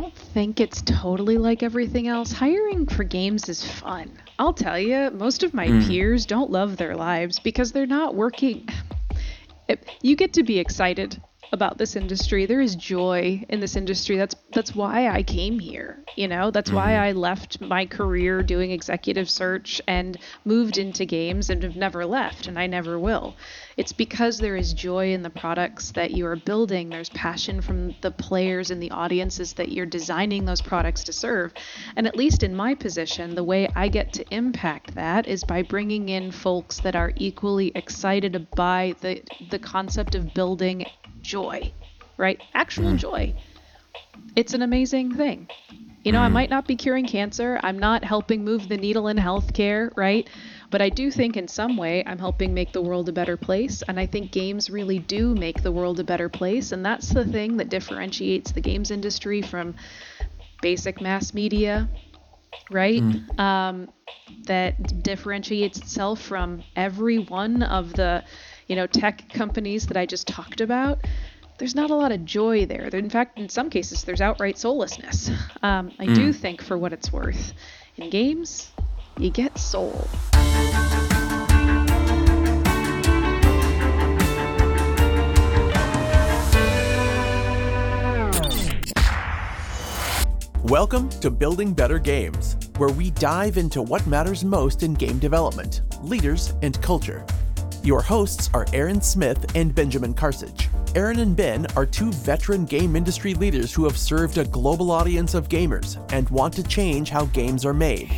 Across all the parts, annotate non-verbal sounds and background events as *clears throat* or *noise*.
don't think it's totally like everything else. Hiring for games is fun. I'll tell you, most of my mm. peers don't love their lives because they're not working. *sighs* You get to be excited about this industry. There is joy in this industry. That's that's why I came here. You know, that's mm-hmm. why I left my career doing executive search and moved into games and have never left and I never will. It's because there is joy in the products that you are building. There's passion from the players and the audiences that you're designing those products to serve. And at least in my position, the way I get to impact that is by bringing in folks that are equally excited by the the concept of building joy, right? Actual mm. joy. It's an amazing thing. You know, mm. I might not be curing cancer. I'm not helping move the needle in healthcare, right? But I do think in some way I'm helping make the world a better place. And I think games really do make the world a better place. And that's the thing that differentiates the games industry from basic mass media, right? Mm. Um, that differentiates itself from every one of the you know, tech companies that I just talked about, there's not a lot of joy there. In fact, in some cases, there's outright soullessness. Um, I mm. do think, for what it's worth, in games, you get soul. Welcome to Building Better Games, where we dive into what matters most in game development, leaders, and culture. Your hosts are Aaron Smith and Benjamin Karsich. Aaron and Ben are two veteran game industry leaders who have served a global audience of gamers and want to change how games are made.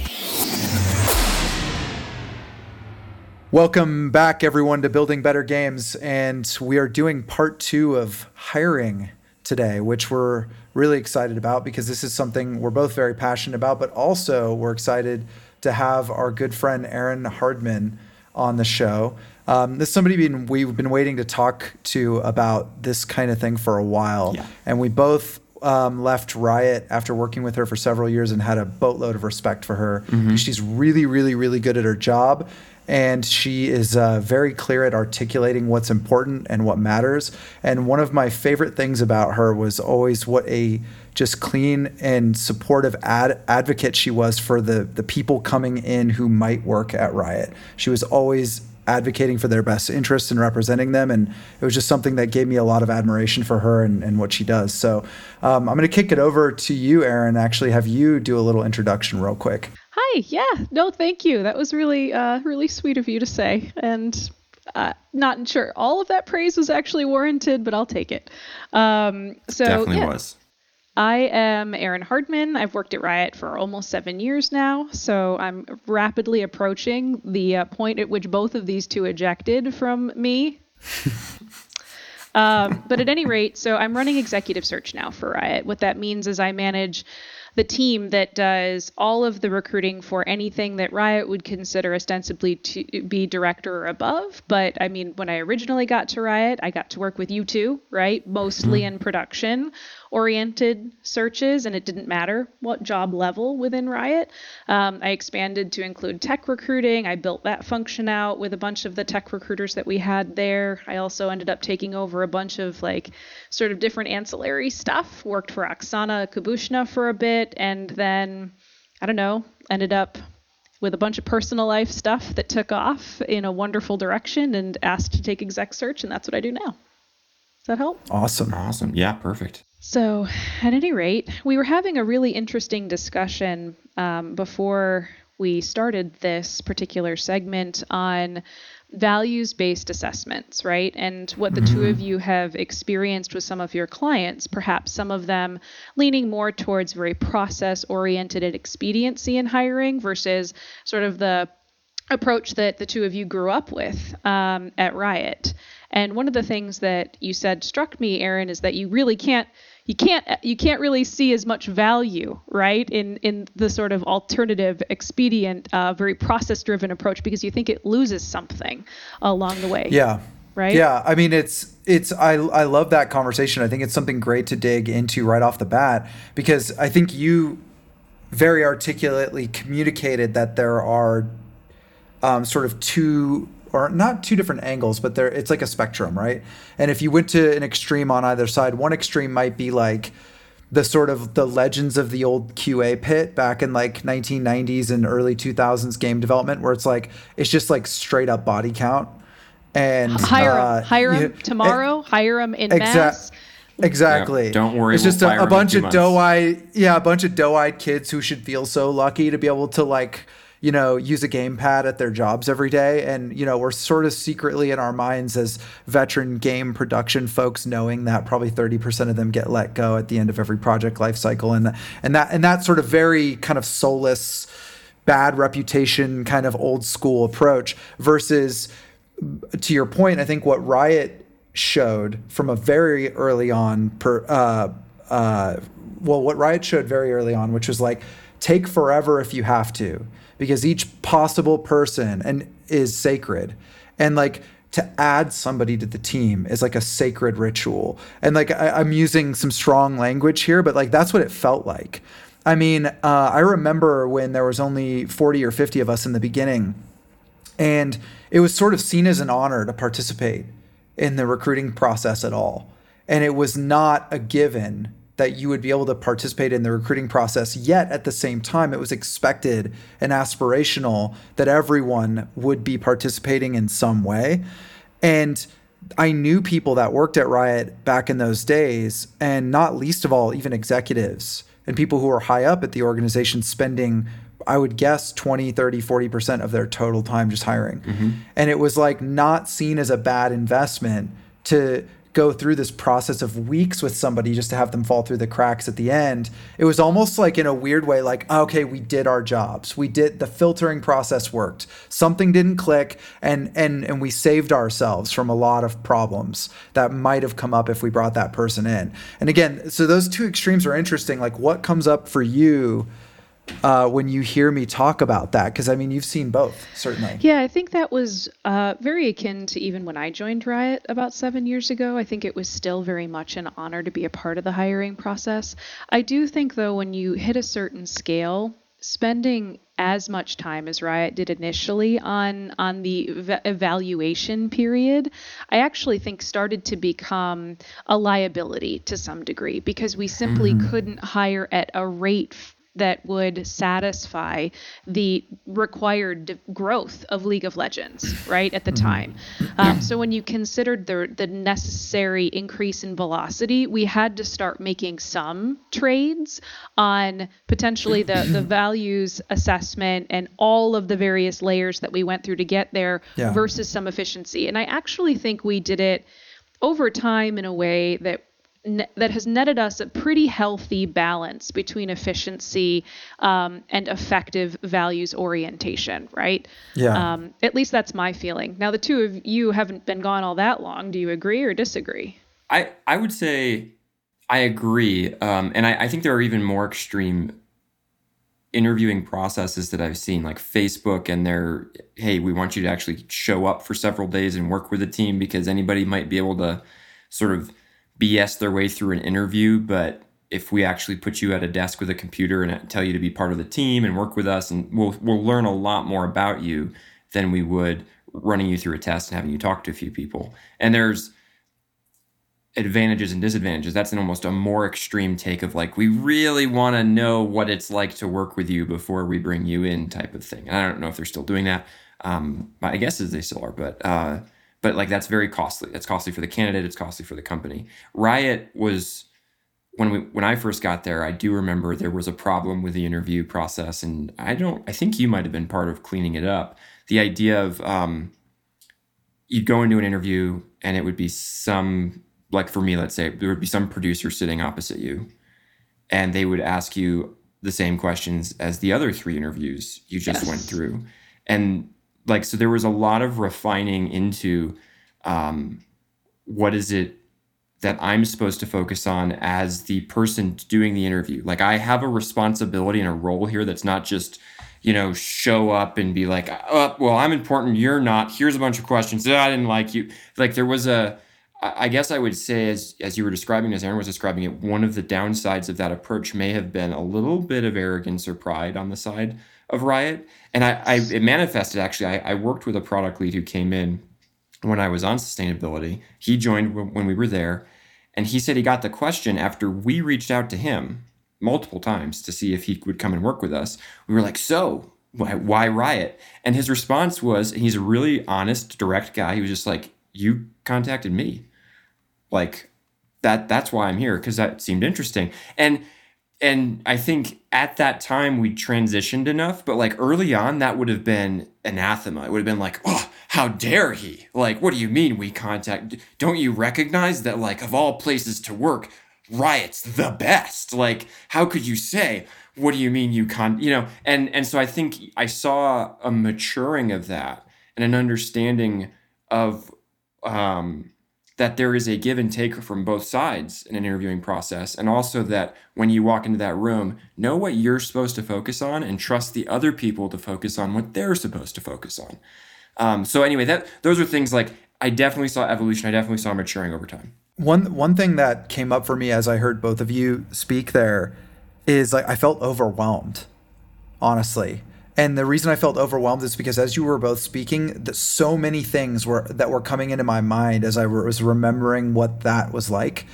Welcome back, everyone, to Building Better Games. And we are doing part two of hiring today, which we're really excited about because this is something we're both very passionate about, but also we're excited to have our good friend Erin Hardman on the show. Um, this is somebody been, we've been waiting to talk to about this kind of thing for a while, yeah. and we both um, left Riot after working with her for several years and had a boatload of respect for her. Mm-hmm. She's really, really, really good at her job. And she is uh, very clear at articulating what's important and what matters. And one of my favorite things about her was always what a just clean and supportive ad- advocate she was for the the people coming in who might work at Riot. She was always advocating for their best interests and representing them. And it was just something that gave me a lot of admiration for her and, and what she does. So um, I'm going to kick it over to you, Erin. Actually, have you do a little introduction real quick. Hi. Yeah. No, thank you. That was really, uh, really sweet of you to say. And uh, not sure all of that praise was actually warranted, but I'll take it. Um, so definitely yeah. was. I am Erin Hardman. I've worked at Riot for almost seven years now, so I'm rapidly approaching the uh, point at which both of these two ejected from me. *laughs* um, but at any rate, so I'm running executive search now for Riot. What that means is I manage the team that does all of the recruiting for anything that Riot would consider ostensibly to be director or above. But I mean, when I originally got to Riot, I got to work with you two, right? Mostly mm-hmm. in production oriented searches, and it didn't matter what job level within Riot. Um, I expanded to include tech recruiting. I built that function out with a bunch of the tech recruiters that we had there. I also ended up taking over a bunch of like sort of different ancillary stuff. Worked for Oksana Kubushna for a bit, and then I don't know, ended up with a bunch of personal life stuff that took off in a wonderful direction and asked to take exec search, and that's what I do now. That help? Awesome. Awesome. Yeah, perfect. So, at any rate, we were having a really interesting discussion um, before we started this particular segment on values based assessments, right? And what the mm-hmm. two of you have experienced with some of your clients, perhaps some of them leaning more towards very process oriented expediency in hiring versus sort of the approach that the two of you grew up with um, at Riot. And one of the things that you said struck me, Aaron, is that you really can't you can't you can't really see as much value right in in the sort of alternative expedient uh, very process driven approach because you think it loses something along the way. Yeah. Right? Yeah. I mean it's it's i i love that conversation. I think it's something great to dig into right off the bat because i think you very articulately communicated that there are um, sort of two or not two different angles, but there it's like a spectrum, right? And if you went to an extreme on either side, one extreme might be like the sort of the legends of the old QA pit back in like 1990s and early 2000s game development, where it's like it's just like straight up body count and hire uh, them, hire them tomorrow, hire them in exa- mass. Exactly. Yeah, don't worry. It's we'll just a, a bunch of doe-eyed, yeah, a bunch of doe-eyed kids who should feel so lucky to be able to like you know, use a gamepad at their jobs every day. And, you know, we're sort of secretly in our minds as veteran game production folks knowing that probably 30% of them get let go at the end of every project life cycle. And, and that, and that sort of very kind of soulless, bad reputation kind of old school approach versus to your point, I think what Riot showed from a very early on per, uh, uh, well, what Riot showed very early on, which was like, take forever if you have to because each possible person and is sacred. And like to add somebody to the team is like a sacred ritual. And like I, am using some strong language here but like that's what it felt like. I mean uh, i remember when there was only 40 or 50 of us in the beginning and it was sort of seen as an honor to participate in the recruiting process at all. And it was not a given that you would be able to participate in the recruiting process. Yet at the same time, it was expected and aspirational that everyone would be participating in some way. And I knew people that worked at Riot back in those days, and not least of all, even executives and people who were high up at the organization spending I would guess 20, 30, 40% of their total time just hiring. Mm-hmm. And it was like not seen as a bad investment to go through this process of weeks with somebody just to have them fall through the cracks at the end it was almost like in a weird way like okay we did our jobs. We did the filtering process worked. Something didn't click and and and we saved ourselves from a lot of problems that might have come up if we brought that person in. And again so those two extremes are interesting. Like what comes up for you uh, when you hear me talk about that? Because I mean, you've seen both, certainly. Yeah, I think that was uh, very akin to even when I joined Riot about seven years ago. I think it was still very much an honor to be a part of the hiring process. I do think, though, when you hit a certain scale, spending as much time as Riot did initially on on the ev- evaluation period, I actually think started to become a liability to some degree because we simply mm-hmm. couldn't hire at a rate that would satisfy the required growth of League of Legends, right, at the mm-hmm. time. Um, so when you considered the, the necessary increase in velocity, we had to start making some trades on potentially the, the *clears throat* values assessment and all of the various layers that we went through to get there yeah. versus some efficiency. And I actually think we did it over time in a way that that has netted us a pretty healthy balance between efficiency um, and effective values orientation, right? Yeah. Um, at least that's my feeling. Now, the two of you haven't been gone all that long. Do you agree or disagree? I, I would say I agree. Um, and I, I think there are even more extreme interviewing processes that I've seen, like Facebook and their, hey, we want you to actually show up for several days and work with the team because anybody might be able to sort of BS their way through an interview, but if we actually put you at a desk with a computer and tell you to be part of the team and work with us, and we'll we'll learn a lot more about you than we would running you through a test and having you talk to a few people. And there's advantages and disadvantages. That's an almost a more extreme take of like we really want to know what it's like to work with you before we bring you in type of thing. And I don't know if they're still doing that. Um, my guess is they still are, but uh, but like that's very costly. That's costly for the candidate. It's costly for the company. Riot was when we when I first got there. I do remember there was a problem with the interview process, and I don't. I think you might have been part of cleaning it up. The idea of um, you'd go into an interview and it would be some like for me, let's say there would be some producer sitting opposite you, and they would ask you the same questions as the other three interviews you just yes. went through, and like so there was a lot of refining into um, what is it that I'm supposed to focus on as the person doing the interview. Like I have a responsibility and a role here that's not just, you know, show up and be like, oh, well, I'm important, you're not. Here's a bunch of questions. Oh, I didn't like you. Like there was a I guess I would say, as as you were describing, as Aaron was describing it, one of the downsides of that approach may have been a little bit of arrogance or pride on the side of Riot, and I, I it manifested actually. I, I worked with a product lead who came in when I was on sustainability. He joined when we were there, And he said he got the question after we reached out to him multiple times to see if he would come and work with us. We were like, so why, why Riot? And his response was, he's a really honest, direct guy. He was just like, you contacted me. Like that, that's why I'm here. Cause that seemed interesting. And, and I think at that time we transitioned enough, but like early on, that would have been anathema. It would have been like, oh, how dare he? Like, what do you mean we contact? Don't you recognize that, like, of all places to work, Riot's the best? Like, how could you say, what do you mean you con, you know? And, and so I think I saw a maturing of that and an understanding of, um, that there is a give and take from both sides in an interviewing process and also that when you walk into that room know what you're supposed to focus on and trust the other people to focus on what they're supposed to focus on. Um, so anyway that those are things like i definitely saw evolution i definitely saw maturing over time. One one thing that came up for me as i heard both of you speak there is like i felt overwhelmed honestly and the reason I felt overwhelmed is because as you were both speaking, that so many things were that were coming into my mind as I was remembering what that was like.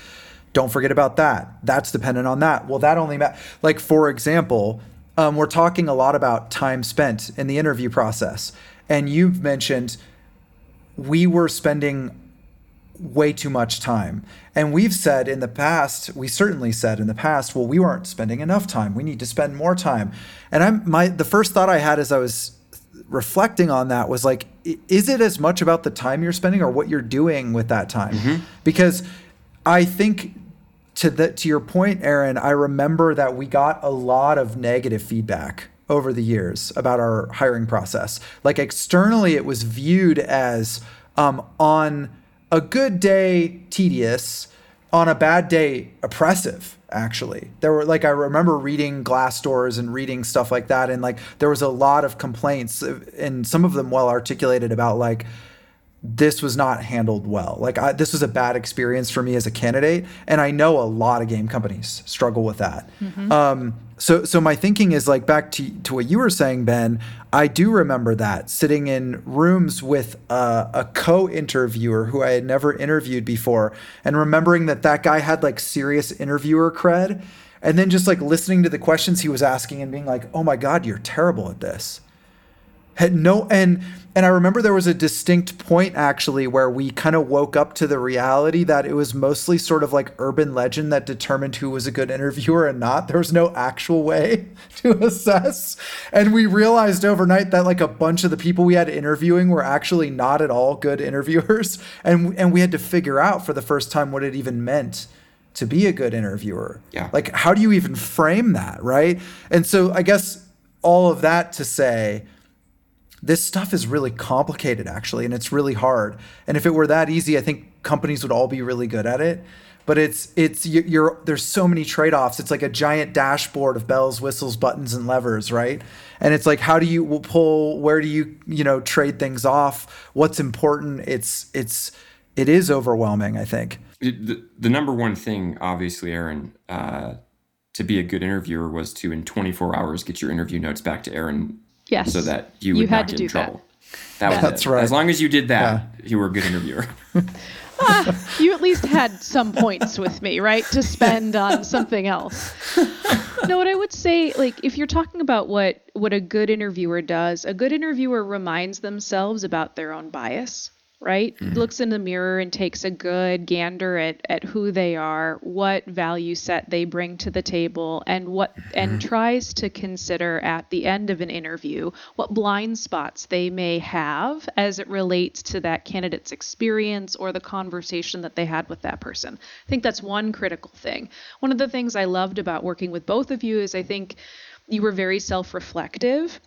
Don't forget about that. That's dependent on that. Well, that only ma- like for example, um, we're talking a lot about time spent in the interview process, and you've mentioned we were spending way too much time. And we've said in the past, we certainly said in the past, well, we weren't spending enough time. We need to spend more time. And I'm my the first thought I had as I was reflecting on that was like, is it as much about the time you're spending or what you're doing with that time? Mm-hmm. Because I think to the to your point, Aaron, I remember that we got a lot of negative feedback over the years about our hiring process. Like externally, it was viewed as um, on a good day tedious, on a bad day oppressive actually. There were like i remember reading glass doors and reading stuff like that and like there was a lot of complaints and some of them well articulated about like this was not handled well. Like I, this was a bad experience for me as a candidate and i know a lot of game companies struggle with that. Mm-hmm. um, so so my thinking is like back to to what you were saying ben i do remember that sitting in rooms with a, a co-interviewer who i had never interviewed before and remembering that that guy had like serious interviewer cred and then just like listening to the questions he was asking and being like oh my god you're terrible at this had no and and I remember there was a distinct point actually where we kind of woke up to the reality that it was mostly sort of like urban legend that determined who was a good interviewer and not. There was no actual way *laughs* to assess. And we realized overnight that like a bunch of the people we had interviewing were actually not at all good interviewers. *laughs* And and we had to figure out for the first time what it even meant to be a good interviewer. Yeah. Like how do you even frame that, right? And so I guess all of that to say this stuff is really complicated actually and it's really hard. And if it were that easy i think companies would all be really good at it. But it's it's you're, there's so many trade-offs. It's like a giant dashboard of bells whistles buttons and levers right? And it's like how do you pull where do you you know trade things off? What's important? It's it's it is overwhelming i think. The, the number one thing obviously aaron uh, to be a good interviewer was to in 24 hours get your interview notes back to erin Yes. So that you would you not get in trouble. That. that was That's it. right. As long as you did that, yeah. you were a good interviewer. uh, *laughs* you at least had some points with me, right? To spend on something else. *laughs* no, what I would say, like, if you're talking about what what a good interviewer does, a good interviewer reminds themselves about their own bias right? Mm-hmm. Looks in the mirror and takes a good gander at, at who they are, what value set they bring to the table, and what mm-hmm. and tries to consider at the end of an interview what blind spots they may have as it relates to that candidate's experience or the conversation that they had with that person. I think that's one critical thing. One of the things I loved about working with both of you is I think you were very self-reflective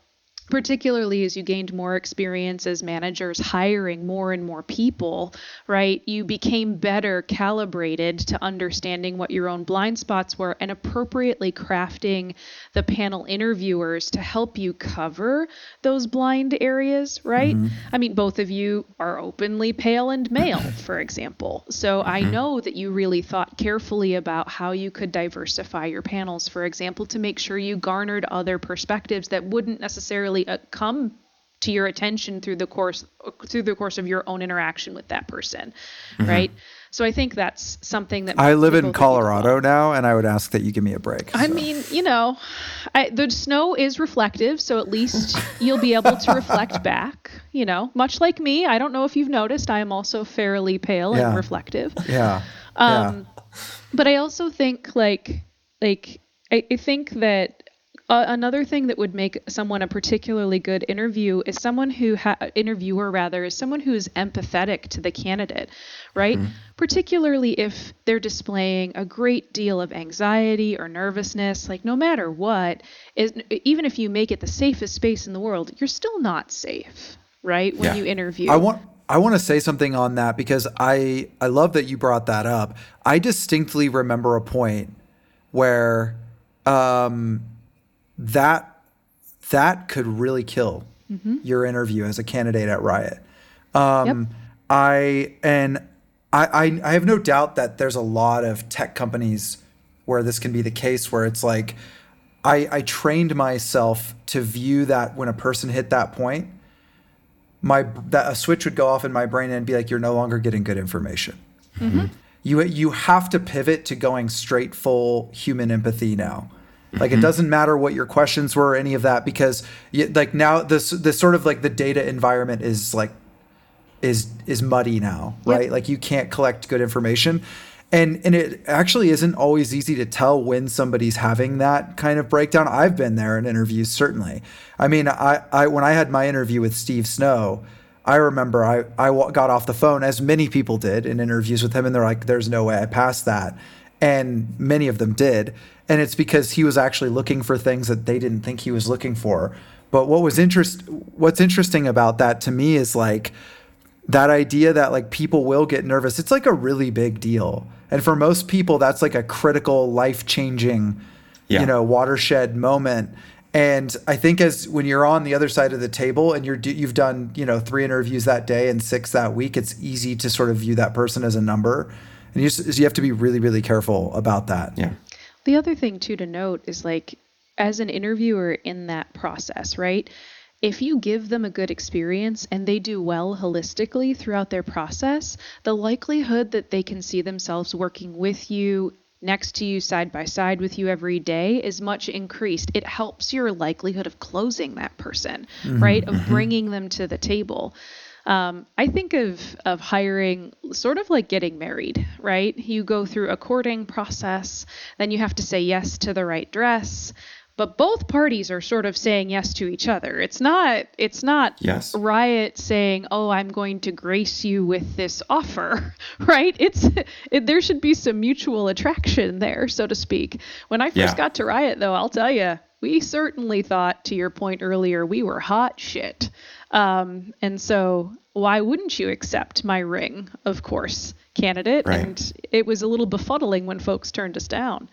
particularly as you gained more experience as managers hiring more and more people, right? You became better calibrated to understanding what your own blind spots were and appropriately crafting the panel interviewers to help you cover those blind areas, right? Mm-hmm. I mean, both of you are openly pale and male, *laughs* for example. So mm-hmm. I know that you really thought carefully about how you could diversify your panels, for example, to make sure you garnered other perspectives that wouldn't necessarily uh, come to your attention through the course through the course of your own interaction with that person mm-hmm. right So I think that's something that I live in people need to Colorado now, and I would ask that you give me a break. I so. mean, you know, I, the snow is reflective, so at least you'll be able to reflect *laughs* back. You know, much like me, I don't know if you've noticed, I am also fairly pale Yeah. and reflective. *laughs* yeah, Um, But I also think like like I, I think that uh, another thing that would make someone a particularly good interview is someone who ha- interviewer rather is someone who is empathetic to the candidate, right? Particularly if they're displaying a great deal of anxiety or nervousness, like no matter what, is even if you make it the safest space in the world, you're still not safe, right? When Yeah. you interview. I want I want to say something on that because I I love that you brought that up. I distinctly remember a point where um, that that could really kill your interview as a candidate at Riot. Um, I and I, I I have no doubt that there's a lot of tech companies where this can be the case where it's like I, I trained myself to view that when a person hit that point my that a switch would go off in my brain and be like you're no longer getting good information. You you have to pivot to going straight full human empathy now like it mm-hmm. doesn't matter what your questions were or any of that because you, like now this this sort of like the data environment is like is is muddy now right? Like you can't collect good information. And and it actually isn't always easy to tell when somebody's having that kind of breakdown. I've been there in interviews certainly. I mean i i when i had my interview with steve snow i remember i i got off the phone as many people did in interviews with him and they're like there's no way i passed that and many of them did. And it's because he was actually looking for things that they didn't think he was looking for. But what was interest what's interesting about that to me is like that idea that like people will get nervous it's like a really big deal. And for most people that's like a critical life changing Yeah. you know watershed moment. And i think as when you're on the other side of the table and you're you've done you know three interviews that day and six that week it's easy to sort of view that person as a number and you just you have to be really really careful about that Yeah. The other thing too to note is like as an interviewer in that process, right? If you give them a good experience and they do well holistically throughout their process, the likelihood that they can see themselves working with you next to you side by side with you every day is much increased. It helps your likelihood of closing that person, mm-hmm. right? Of mm-hmm. bringing them to the table. Um, I think of of hiring sort of like getting married, right? You go through a courting process, then you have to say yes to the right dress, but both parties are sort of saying yes to each other. It's not it's not Yes. Riot saying, "Oh, I'm going to grace you with this offer," *laughs* right? It's it, there should be some mutual attraction there, so to speak. When I first Yeah. got to Riot, though, I'll tell you, we certainly thought, to your point earlier, we were hot shit. Um, and so, why wouldn't you accept my ring, of course, candidate? Right. And it was a little befuddling when folks turned us down,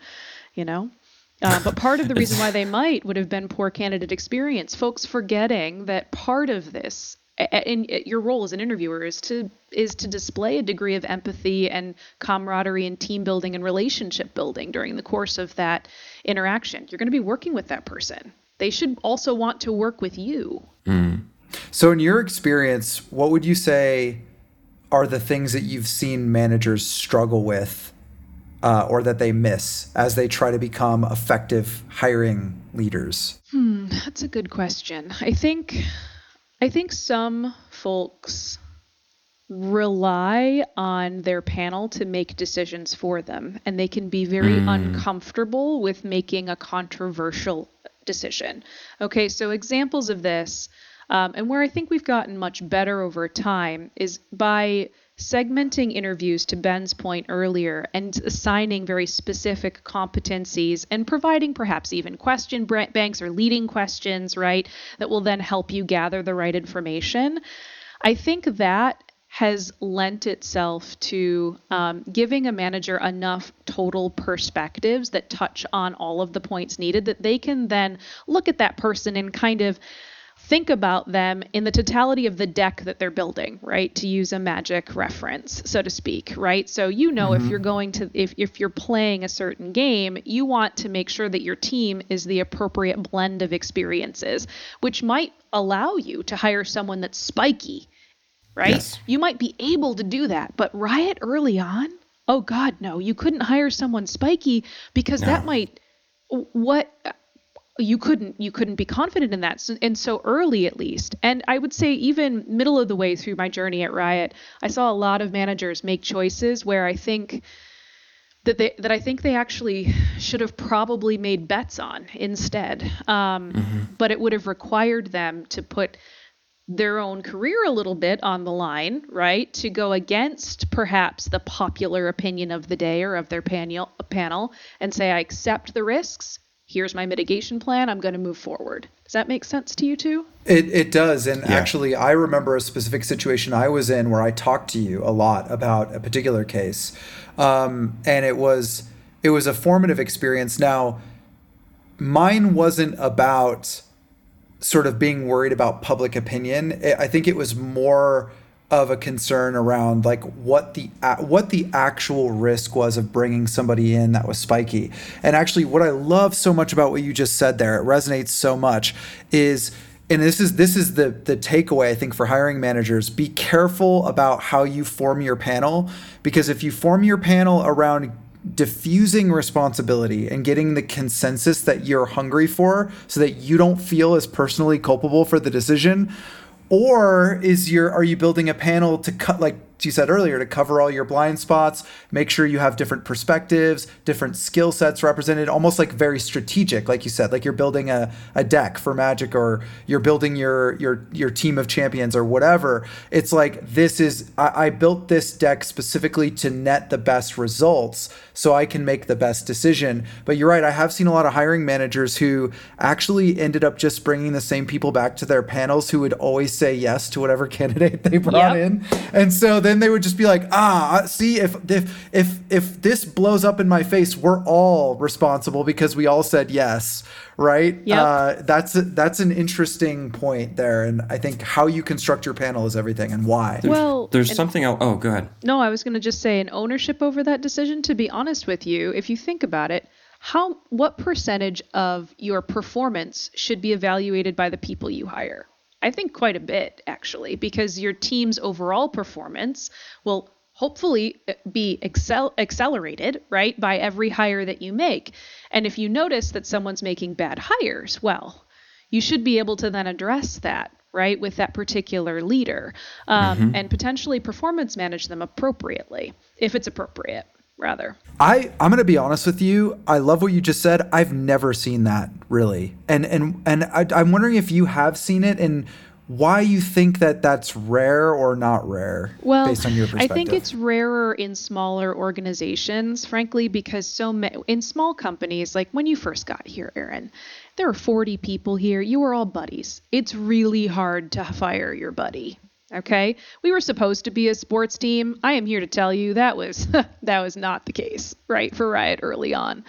you know? Uh, but part of the *laughs* reason why they might would have been poor candidate experience. Folks forgetting that part of this, in your role as an interviewer, is to is to display a degree of empathy and camaraderie and team building and relationship building during the course of that interaction. You're going to be working with that person. They should also want to work with you. So, in your experience, what would you say are the things that you've seen managers struggle with uh, or that they miss as they try to become effective hiring leaders? That's a good question. I think I think some folks rely on their panel to make decisions for them and they can be very uncomfortable with making a controversial decision. Okay, so examples of this um, and where I think we've gotten much better over time is by segmenting interviews to Ben's point earlier and assigning very specific competencies and providing perhaps even question banks or leading questions, right, that will then help you gather the right information. I think that has lent itself to um, giving a manager enough total perspectives that touch on all of the points needed that they can then look at that person and kind of think about them in the totality of the deck that they're building, right? To use a magic reference, so to speak, right? So you know if mm-hmm. you're going to if if you're playing a certain game, you want to make sure that your team is the appropriate blend of experiences, which might allow you to hire someone that's spiky right? Yes. You might be able to do that, but Riot early on? Oh God, no! You couldn't hire someone spiky because that might what you couldn't you couldn't be confident in that So- and so early at least and i would say even middle of the way through my journey at riot i saw a lot of managers make choices where i think that they that i think they actually should have probably made bets on instead um, but it would have required them to put their own career a little bit on the line, right? To go against perhaps the popular opinion of the day or of their panel, panel and say, I accept the risks. Here's my mitigation plan. I'm going to move forward. Does that make sense to you too? It, it does. And Yeah. actually, I remember a specific situation I was in where I talked to you a lot about a particular case. Um, and it was it was a formative experience. Now, mine wasn't about sort of being worried about public opinion. I I think it was more of a concern around like what the what the actual risk was of bringing somebody in that was spiky. And actually what I love so much about what you just said there, it resonates so much is and this is this is the the takeaway I think for hiring managers, be careful about how you form your panel because if you form your panel around diffusing responsibility and getting the consensus that you're hungry for so that you don't feel as personally culpable for the decision or is your are you building a panel to cut like you said earlier to cover all your blind spots make sure you have different perspectives different skill sets represented almost like very strategic like you said like you're building a, a deck for magic or you're building your your your team of champions or whatever. It's like this is I, I built this deck specifically to net the best results so i can make the best decision. But you're right i have seen a lot of hiring managers who actually ended up just bringing the same people back to their panels who would always say yes to whatever *laughs* candidate they brought Yep. in. And so then they would just be like ah see if if if if this blows up in my face we're all responsible because we all said yes right Yep. uh, that's a, that's an interesting point there and i think how you construct your panel is everything and why Well, There's something else. Oh, go ahead. No, I was going to just say an ownership over that decision. To be honest with you, if you think about it, how what percentage of your performance should be evaluated by the people you hire? I think quite a bit actually, because your team's overall performance will hopefully uh, be excel- accelerated, right, by every hire that you make. And if you notice that someone's making bad hires, well, you should be able to then address that right with that particular leader um, and potentially performance manage them appropriately if it's appropriate rather. I I'm gonna be honest with you. I love what you just said. I've never seen that really, and and and I, I'm wondering if you have seen it and why you think that that's rare or not rare, well based on your i think it's rarer in smaller organizations frankly because so ma- in small companies like when you first got here aaron there are 40 people here. You are all buddies. It's really hard to fire your buddy okay? We were supposed to be a sports team. I am here to tell you that was *laughs* that was not the case right for riot early on.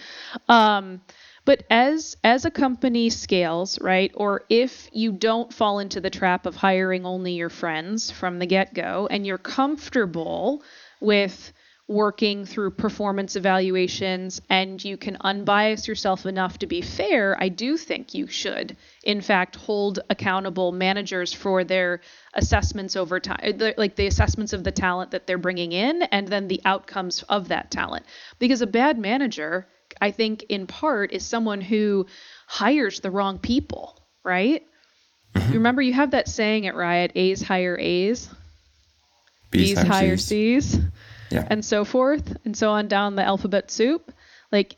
Um, but as as a company scales right or if you don't fall into the trap of hiring only your friends from the get-go and you're comfortable with working through performance evaluations and you can unbias yourself enough to be fair, I do think you should, in fact, hold accountable managers for their assessments over time, like the assessments of the talent that they're bringing in and then the outcomes of that talent. Because a bad manager, I think, in part, is someone who hires the wrong people, right? Mm-hmm. You remember you have that saying at Riot A's hire A's, B's hire C's. C's Yeah. and so forth and so on down the alphabet soup like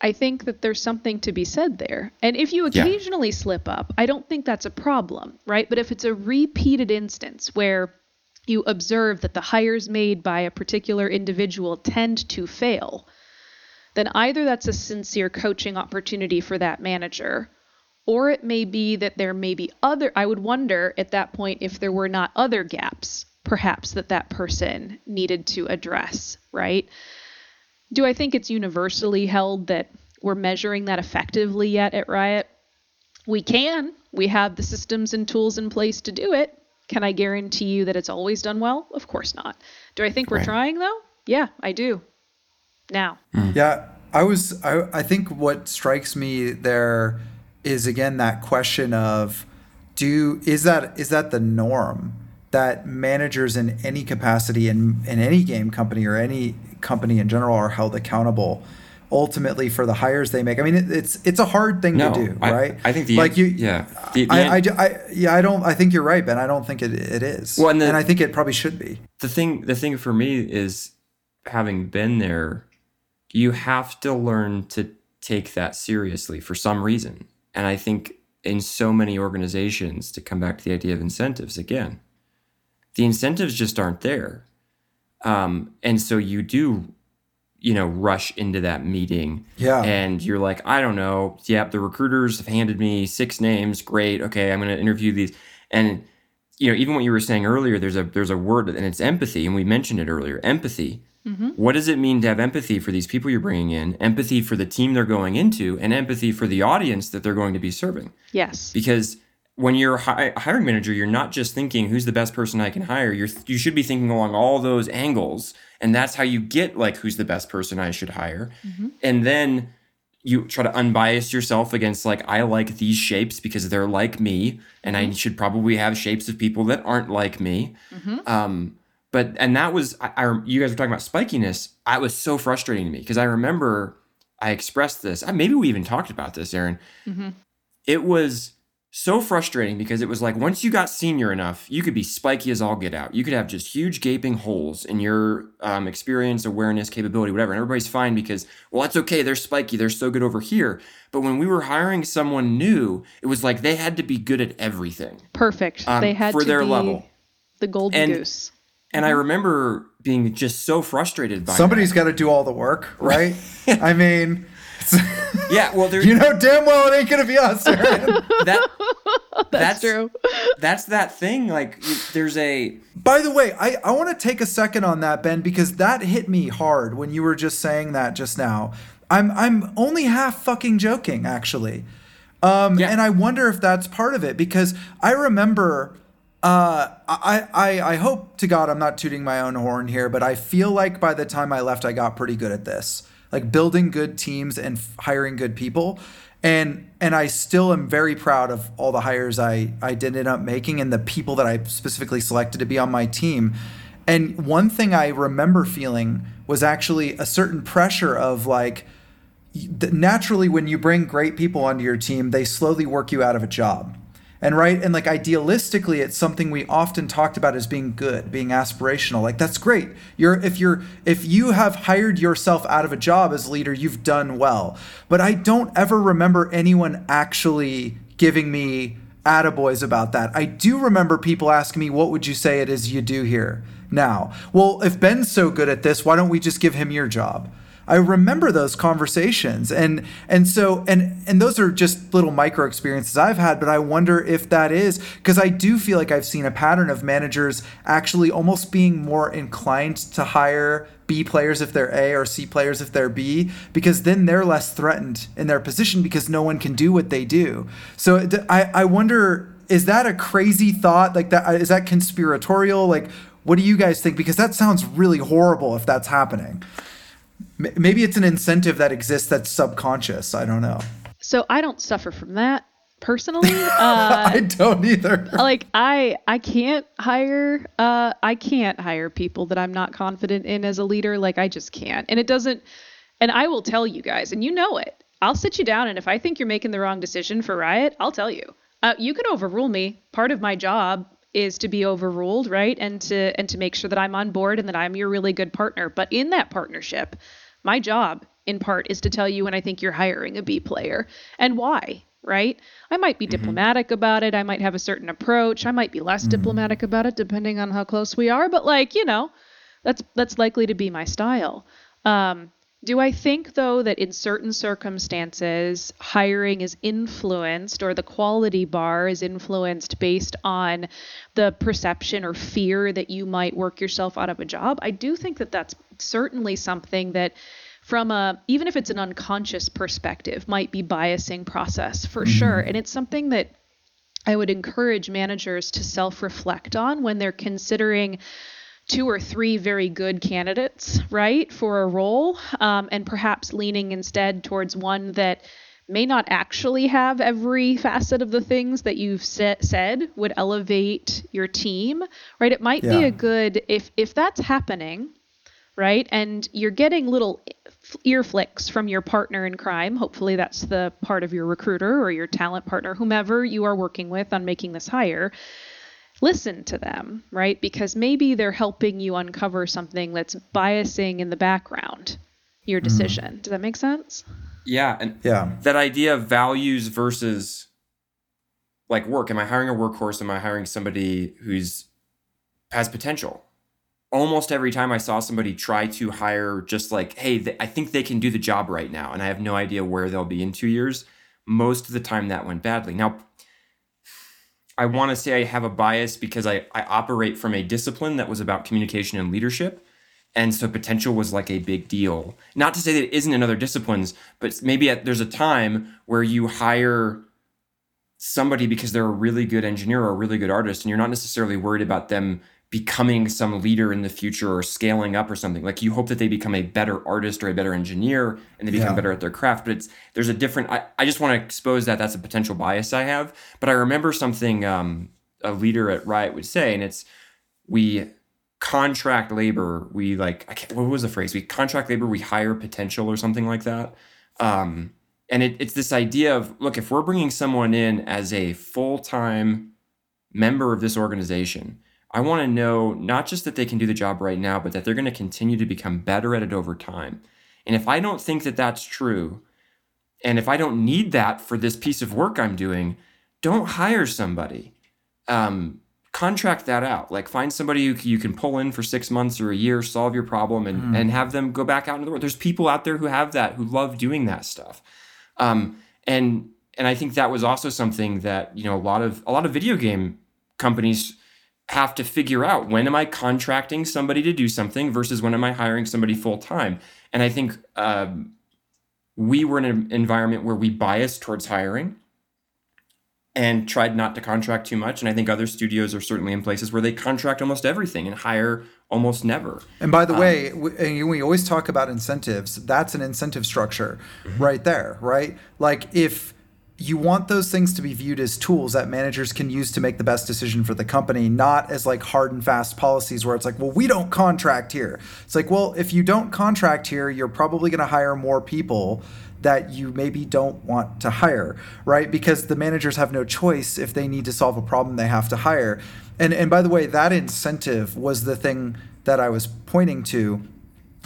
i think that there's something to be said there and if you Yeah. occasionally slip up i don't think that's a problem right but if it's a repeated instance where you observe that the hires made by a particular individual tend to fail then either that's a sincere coaching opportunity for that manager or it may be that there may be other i would wonder at that point if there were not other gaps perhaps that that person needed to address right? Do i think it's universally held that we're measuring that effectively yet at riot? We can. We have the systems and tools in place to do it. Can i guarantee you that it's always done well? Of course not. Do i think we're Right. trying though? Yeah i do. Now. Hmm. Yeah, I was. I, I think what strikes me there is again that question of, do is that is that the norm? That managers in any capacity in, in any game company or any company in general are held accountable ultimately for the hires they make. I mean, it, it's it's a hard thing No, to do, I- right? I think the- like you, yeah. The- the I, I, end- I- yeah, I don't. I think you're right, Ben. I don't think it, it is. Well, and the- I think it probably should be. the thing the thing for me is having been there you have to learn to take that seriously for some reason and i think in so many organizations to come back to the idea of incentives again the incentives just aren't there. Um, and so you do you know rush into that meeting Yeah. and you're like i don't know. Yep the recruiters have handed me six names. Great. Okay i'm going to interview these. And you know even what you were saying earlier there's a there's a word and it's empathy and we mentioned it earlier empathy. What does it mean to have empathy for these people you're bringing in empathy for the team they're going into and empathy for the audience that they're going to be serving? Yes. because when you're a hiring manager you're not just thinking who's the best person i can hire. You're you should be thinking along all those angles and that's how you get like who's the best person i should hire. And then you try to unbias yourself against like i like these shapes because they're like me and i should probably have shapes of people that aren't like me. Um but and that was I, I you guys were talking about spikiness. I was so frustrating to me because i remember i expressed this. Uh, maybe we even talked about this aaron it was so frustrating because it was like once you got senior enough, you could be spiky as all get out. You could have just huge gaping holes in your um, experience, awareness, capability, whatever. And everybody's fine because, well, that's okay. They're spiky. They're so good over here. But when we were hiring someone new, it was like they had to be good at everything. Perfect. Um, they had for to their be level. the golden And- goose. And I remember being just so frustrated by Somebody's that. got to do all the work, right? *laughs* I mean, Yeah, well, there, *laughs* you know damn well it ain't gonna be us. That, *laughs* That's, true. That's that thing. Like, there's a By the way, I, I want to take a second on that, Ben, because that hit me hard when you were just saying that just now. I'm I'm only half fucking joking, actually. Um, Yeah. And I wonder if that's part of it because I remember. Uh, I, I I hope to God I'm not tooting my own horn here, but I feel like by the time I left, I got pretty good at this, like building good teams and hiring good people, and and I still am very proud of all the hires I I did end up making and the people that I specifically selected to be on my team. And one thing I remember feeling was actually a certain pressure of like naturally when you bring great people onto your team they slowly work you out of a job and right and like idealistically it's something we often talked about as being good being aspirational. Like that's great. You're if you're if you have hired yourself out of a job as leader you've done well. But i don't ever remember anyone actually giving me attaboys about that. I do remember people asking me what would you say it is you do here now? Well if ben's so good at this why don't we just give him your job I remember those conversations and and so and and those are just little micro experiences I've had but I wonder if that is because I do feel like I've seen a pattern of managers actually almost being more inclined to hire B players if they're A or C players if they're B because then they're less threatened in their position because no one can do what they do. So I I wonder is that a crazy thought like that is that conspiratorial like what do you guys think because that sounds really horrible if that's happening. Maybe it's an incentive that exists that's subconscious. I don't know. So I don't suffer from that personally. *laughs* Uh, I don't either. like I I can't hire uh I can't hire people that I'm not confident in as a leader like I just can't. And it doesn't and I will tell you guys and you know it. I'll sit you down and if I think you're making the wrong decision for Riot, I'll tell you. Uh, you can overrule me. Part of my job is to be overruled, right? And to and to make sure that I'm on board and that I'm your really good partner. But in that partnership, my job in part is to tell you when I think you're hiring a B player and why, right? I might be diplomatic about it. I might have a certain approach. I might be less diplomatic about it depending on how close we are, but like, you know, that's that's likely to be my style. Um, do I think though that in certain circumstances hiring is influenced or the quality bar is influenced based on the perception or fear that you might work yourself out of a job? I do think that that's certainly something that from a even if it's an unconscious perspective might be biasing process for sure and it's something that I would encourage managers to self reflect on when they're considering two or three very good candidates, right, for a role, um, and perhaps leaning instead towards one that may not actually have every facet of the things that you've sa- said would elevate your team, right? It might yeah. be a good if if that's happening, right? And you're getting little ear flicks from your partner in crime. Hopefully, that's the part of your recruiter or your talent partner, whomever you are working with on making this hire. Listen to them, right? Because maybe they're helping you uncover something that's biasing in the background your mm-hmm. decision. Mm. Does that make sense? Yeah, and yeah, that idea of values versus like work. Am I hiring a workhorse? Am I hiring somebody who's has potential? Almost every time I saw somebody try to hire, just like, hey, th- I think they can do the job right now, and I have no idea where they'll be in two years. Most of the time, that went badly. Now, I want to say I have a bias because I, I operate from a discipline that was about communication and leadership and so potential was like a big deal. Not to say that it isn't in other disciplines but maybe at, there's a time where you hire somebody because they're a really good engineer or a really good artist and you're not necessarily worried about them becoming some leader in the future or scaling up or something. Like you hope that they become a better artist or a better engineer and they become yeah. better at their craft but it's there's a different i, I just want to expose that that's a potential bias i have. But i remember something um, a leader at riot would say and it's we contract labor we like I can't, what was the phrase? We contract labor we hire potential or something like that. Um, and it, it's this idea of look if we're bringing someone in as a full-time member of this organization i want to know not just that they can do the job right now but that they're going to continue to become better at it over time. And if i don't think that that's true and if i don't need that for this piece of work i'm doing don't hire somebody. Um, contract that out. Like find somebody who you can pull in for six months or a year, solve your problem, and mm. and have them go back out into the world. There's people out there who have that, who love doing that stuff. Um, and and I think that was also something that you know a lot of a lot of video game companies have to figure out when am I contracting somebody to do something versus when am I hiring somebody full time. And I think um, we were in an environment where we biased towards hiring and tried not to contract too much. And I think other studios are certainly in places where they contract almost everything and hire almost never. And by the um, way, we, we, always talk about incentives. That's an incentive structure mm-hmm. right there, right? Like if you want those things to be viewed as tools that managers can use to make the best decision for the company, not as like hard and fast policies where it's like, well, we don't contract here. It's like, well, if you don't contract here, you're probably going to hire more people that you maybe don't want to hire, right? Because the managers have no choice if they need to solve a problem they have to hire. And and by the way, that incentive was the thing that I was pointing to.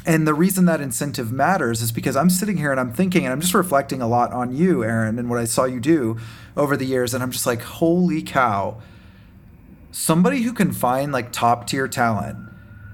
And the reason that incentive matters is because I'm sitting here and I'm thinking and I'm just reflecting a lot on you, Erin, and what I saw you do over the years and I'm just like, "Holy cow. Somebody who can find like top tier talent.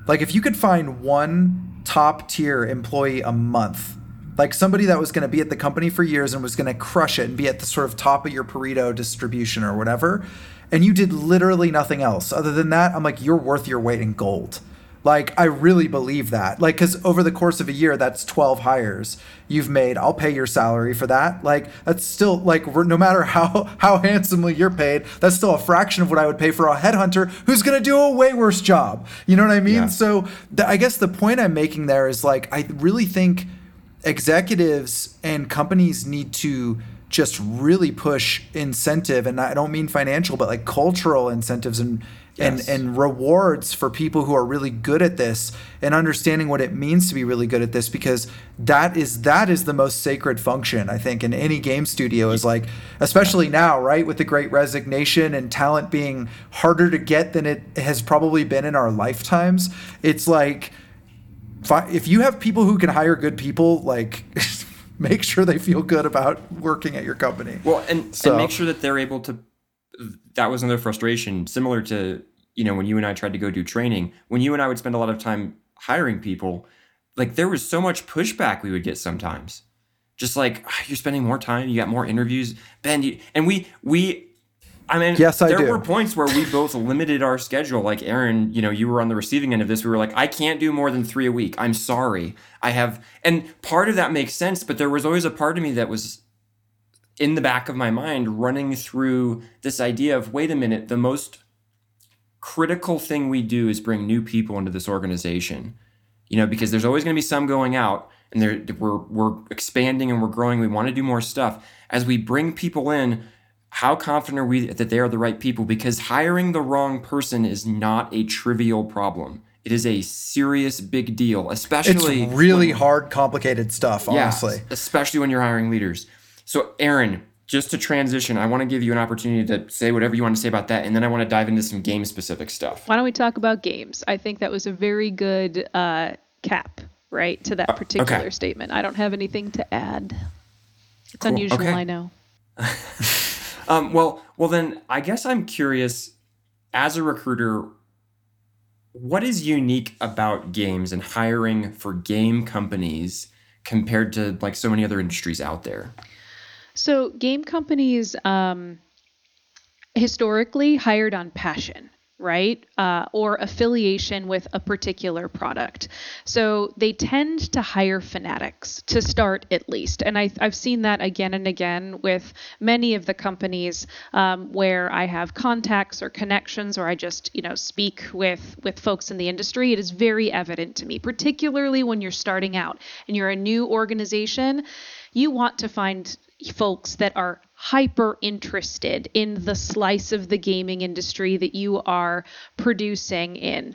Like if you could find one top tier employee a month like somebody that was going to be at the company for years and was going to crush it and be at the sort of top of your Pareto distribution or whatever, and you did literally nothing else other than that, I'm like, you're worth your weight in gold. Like, I really believe that. Like, because over the course of a year, that's 12 hires you've made. I'll pay your salary for that. Like, that's still, like, no matter how, how handsomely you're paid, that's still a fraction of what I would pay for a headhunter who's going to do a way worse job. You know what I mean? Yeah. So, th- I guess the point I'm making there is like, I really think executives and companies need to just really push incentive and I don't mean financial but like cultural incentives and yes. and and rewards for people who are really good at this and understanding what it means to be really good at this because that is that is the most sacred function I think in any game studio is like especially now right with the great resignation and talent being harder to get than it has probably been in our lifetimes it's like if you have people who can hire good people, like *laughs* make sure they feel good about working at your company. Well, and, so. and make sure that they're able to. That was another frustration, similar to you know when you and I tried to go do training. When you and I would spend a lot of time hiring people, like there was so much pushback we would get sometimes. Just like oh, you're spending more time, you got more interviews, Ben. You, and we we I mean, yes, I there do. were points where we both limited our schedule. Like Erin, you know, you were on the receiving end of this. We were like, I can't do more than three a week. I'm sorry. I have, and part of that makes sense, but there was always a part of me that was in the back of my mind running through this idea of wait a minute, the most critical thing we do is bring new people into this organization you know, because there's always going to be some going out and we're, we're expanding and we're growing. We want to do more stuff. As we bring people in, how confident are we that they are the right people? Because hiring the wrong person is not a trivial problem. It is a serious big deal, especially it's really when, hard, complicated stuff. Honestly, yeah, especially when you're hiring leaders. So, Aaron, just to transition, I want to give you an opportunity to say whatever you want to say about that, and then I want to dive into some game specific stuff. Why don't we talk about games? I think that was a very good uh, cap, right, to that uh, particular okay. statement. I don't have anything to add. It's cool. unusual, okay. I know. *laughs* Um, well, well, then I guess I'm curious as a recruiter, what is unique about games and hiring for game companies compared to like so many other industries out there? So, game companies um, historically hired on passion right? Uh, or affiliation with a particular product. So they tend to hire fanatics to start at least. And I, have seen that again and again with many of the companies um, where I have contacts or connections or I just, you know, speak with, with folks in the industry. It is very evident to me, particularly when you're starting out and you're a new organization. You want to find folks that are hyper interested in the slice of the gaming industry that you are producing in.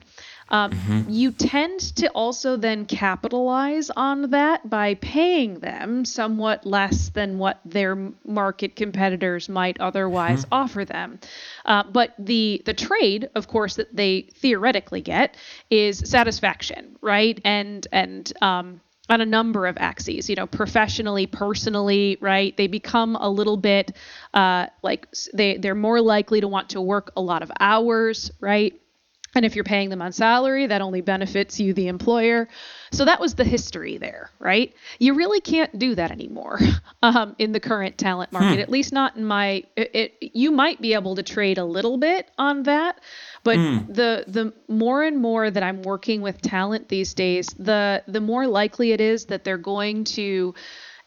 Um, mm-hmm. You tend to also then capitalize on that by paying them somewhat less than what their market competitors might otherwise mm-hmm. offer them. Uh, but the the trade, of course, that they theoretically get is satisfaction, right? And and um, on a number of axes, you know, professionally, personally, right? They become a little bit uh, like they, they're more likely to want to work a lot of hours, right? And if you're paying them on salary, that only benefits you, the employer. So that was the history there, right? You really can't do that anymore *laughs* um, in the current talent market, hmm. at least not in my. It, it, you might be able to trade a little bit on that, but mm. the the more and more that I'm working with talent these days, the the more likely it is that they're going to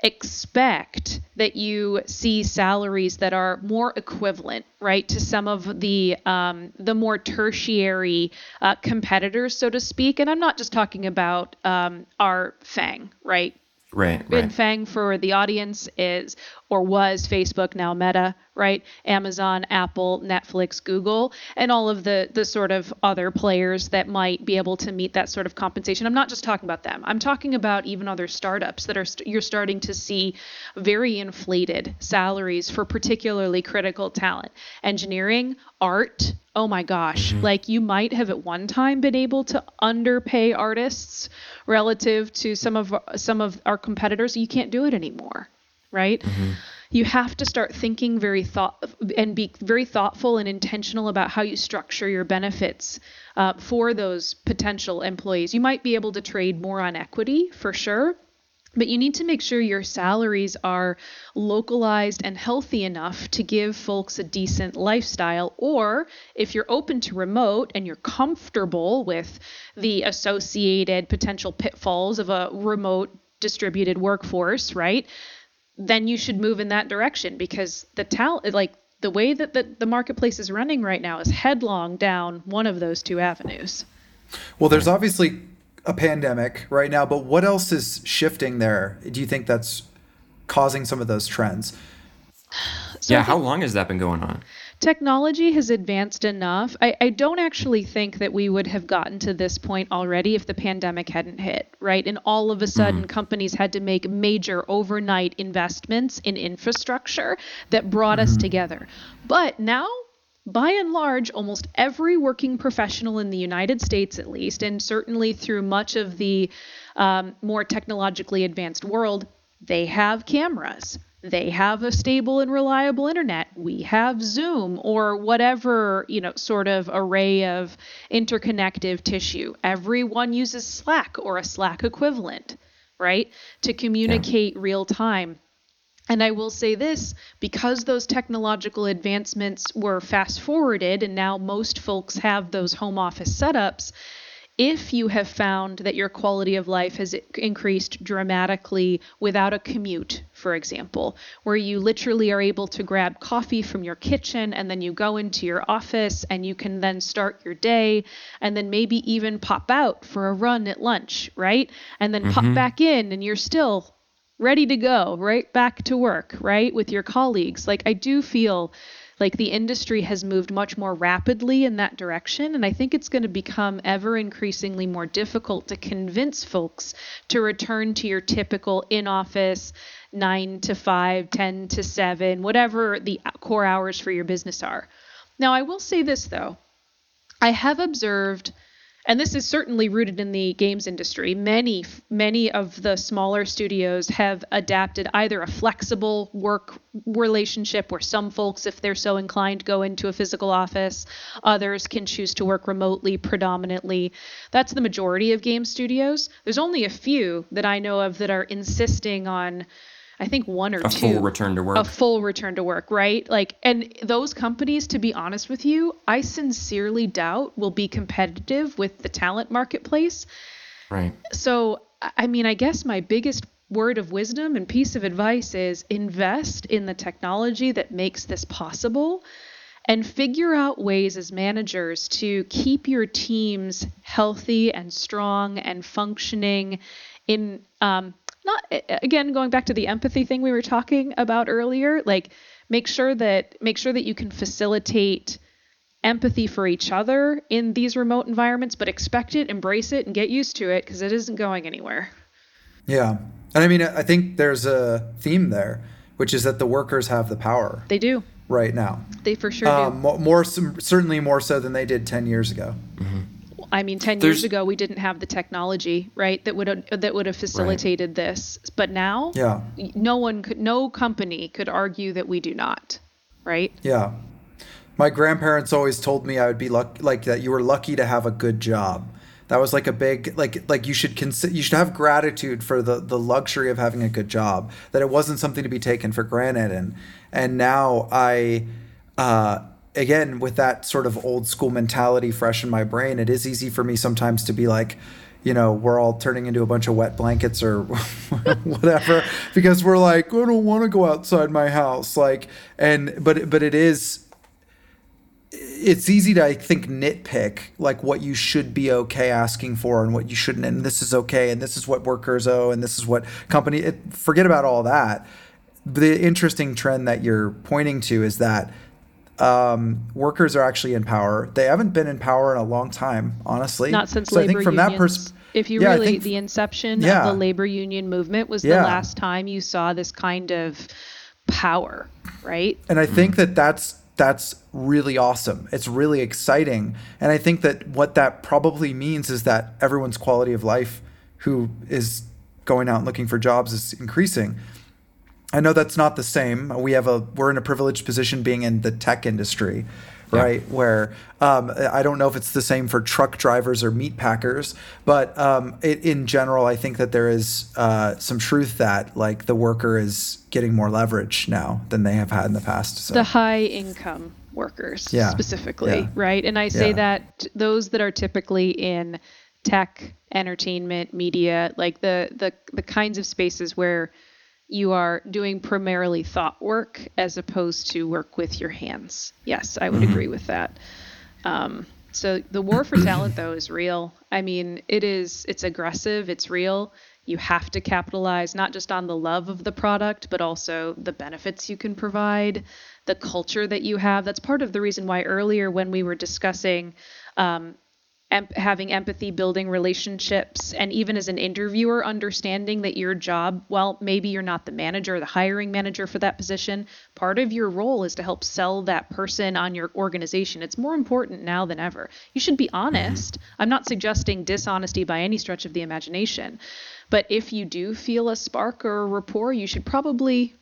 expect that you see salaries that are more equivalent, right, to some of the um, the more tertiary uh, competitors, so to speak. And I'm not just talking about um, our FANG, right? Right. right. FANG for the audience is or was Facebook, now Meta, right? Amazon, Apple, Netflix, Google, and all of the the sort of other players that might be able to meet that sort of compensation. I'm not just talking about them. I'm talking about even other startups that are you st- you're starting to see very inflated salaries for particularly critical talent. Engineering, art, oh my gosh, mm-hmm. like you might have at one time been able to underpay artists relative to some of some of our competitors. You can't do it anymore right? Mm-hmm. You have to start thinking very thought and be very thoughtful and intentional about how you structure your benefits uh, for those potential employees. You might be able to trade more on equity for sure, but you need to make sure your salaries are localized and healthy enough to give folks a decent lifestyle. Or if you're open to remote and you're comfortable with the associated potential pitfalls of a remote distributed workforce, right? Then you should move in that direction because the talent, like the way that the, the marketplace is running right now, is headlong down one of those two avenues. Well, there's obviously a pandemic right now, but what else is shifting there? Do you think that's causing some of those trends? So yeah, how long has that been going on? Technology has advanced enough. I, I don't actually think that we would have gotten to this point already if the pandemic hadn't hit, right? And all of a sudden, mm-hmm. companies had to make major overnight investments in infrastructure that brought mm-hmm. us together. But now, by and large, almost every working professional in the United States, at least, and certainly through much of the um, more technologically advanced world, they have cameras they have a stable and reliable internet. We have Zoom or whatever, you know, sort of array of interconnective tissue. Everyone uses Slack or a Slack equivalent, right? To communicate yeah. real time. And I will say this because those technological advancements were fast forwarded and now most folks have those home office setups, if you have found that your quality of life has increased dramatically without a commute, for example, where you literally are able to grab coffee from your kitchen and then you go into your office and you can then start your day and then maybe even pop out for a run at lunch, right? And then mm-hmm. pop back in and you're still ready to go, right back to work, right, with your colleagues. Like, I do feel like the industry has moved much more rapidly in that direction. And I think it's going to become ever increasingly more difficult to convince folks to return to your typical in office, nine to five, 10 to seven, whatever the core hours for your business are. Now, I will say this though I have observed and this is certainly rooted in the games industry. Many, many of the smaller studios have adapted either a flexible work relationship where some folks, if they're so inclined, go into a physical office, others can choose to work remotely predominantly. That's the majority of game studios. There's only a few that I know of that are insisting on I think one or a two. A full return to work. A full return to work, right? Like, and those companies, to be honest with you, I sincerely doubt will be competitive with the talent marketplace. Right. So, I mean, I guess my biggest word of wisdom and piece of advice is invest in the technology that makes this possible and figure out ways as managers to keep your teams healthy and strong and functioning in um, not again going back to the empathy thing we were talking about earlier like make sure that make sure that you can facilitate empathy for each other in these remote environments but expect it embrace it and get used to it because it isn't going anywhere. Yeah. And i mean i think there's a theme there which is that the workers have the power. They do. Right now. They for sure um, do more certainly more so than they did 10 years ago. Mm-hmm. I mean, 10 There's, years ago we didn't have the technology, right? That would have, that would have facilitated right. this. But now, yeah. no one could no company could argue that we do not, right? Yeah. My grandparents always told me I would be lucky like that you were lucky to have a good job. That was like a big like like you should consider you should have gratitude for the the luxury of having a good job. That it wasn't something to be taken for granted and and now I uh again with that sort of old school mentality fresh in my brain it is easy for me sometimes to be like you know we're all turning into a bunch of wet blankets or *laughs* whatever because we're like i don't want to go outside my house like and but but it is it's easy to i think nitpick like what you should be okay asking for and what you shouldn't and this is okay and this is what workers owe and this is what company it, forget about all that. The interesting trend that you're pointing to is that um, workers are actually in power. They haven't been in power in a long time, honestly. Not since so labor I think from unions. that pers- if you yeah, really, the inception yeah. of the labor union movement was yeah. the last time you saw this kind of power, right? And I think that that's that's really awesome. It's really exciting, and I think that what that probably means is that everyone's quality of life, who is going out and looking for jobs, is increasing. I know that's not the same. We have a we're in a privileged position being in the tech industry, right? Yeah. Where um, I don't know if it's the same for truck drivers or meat packers, but um, it, in general, I think that there is uh, some truth that like the worker is getting more leverage now than they have had in the past. So. The high income workers, yeah. specifically, yeah. right? And I say that those that are typically in tech, entertainment, media, like the the the kinds of spaces where you are doing primarily thought work as opposed to work with your hands. Yes, I would mm-hmm. agree with that. Um, so the war for talent though is real. I mean, it is it's aggressive, it's real. You have to capitalize not just on the love of the product, but also the benefits you can provide, the culture that you have. That's part of the reason why earlier when we were discussing um, em- having empathy, building relationships, and even as an interviewer, understanding that your job, well, maybe you're not the manager or the hiring manager for that position. Part of your role is to help sell that person on your organization. It's more important now than ever. You should be mm-hmm. honest. I'm not suggesting dishonesty by any stretch of the imagination. But if you do feel a spark or a rapport, you should probably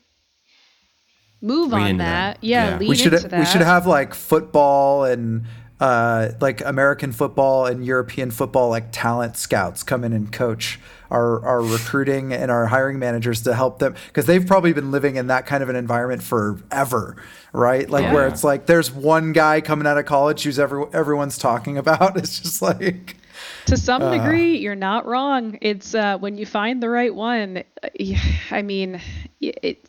move lean on that. that. Yeah, yeah. we should we should have like football and uh, like American football and European football, like talent scouts come in and coach our, our recruiting and our hiring managers to help them because they've probably been living in that kind of an environment forever, right? Like yeah. where it's like there's one guy coming out of college who's every, everyone's talking about. *laughs* It's just like to some uh, degree, you're not wrong. It's uh, when you find the right one. I mean, it,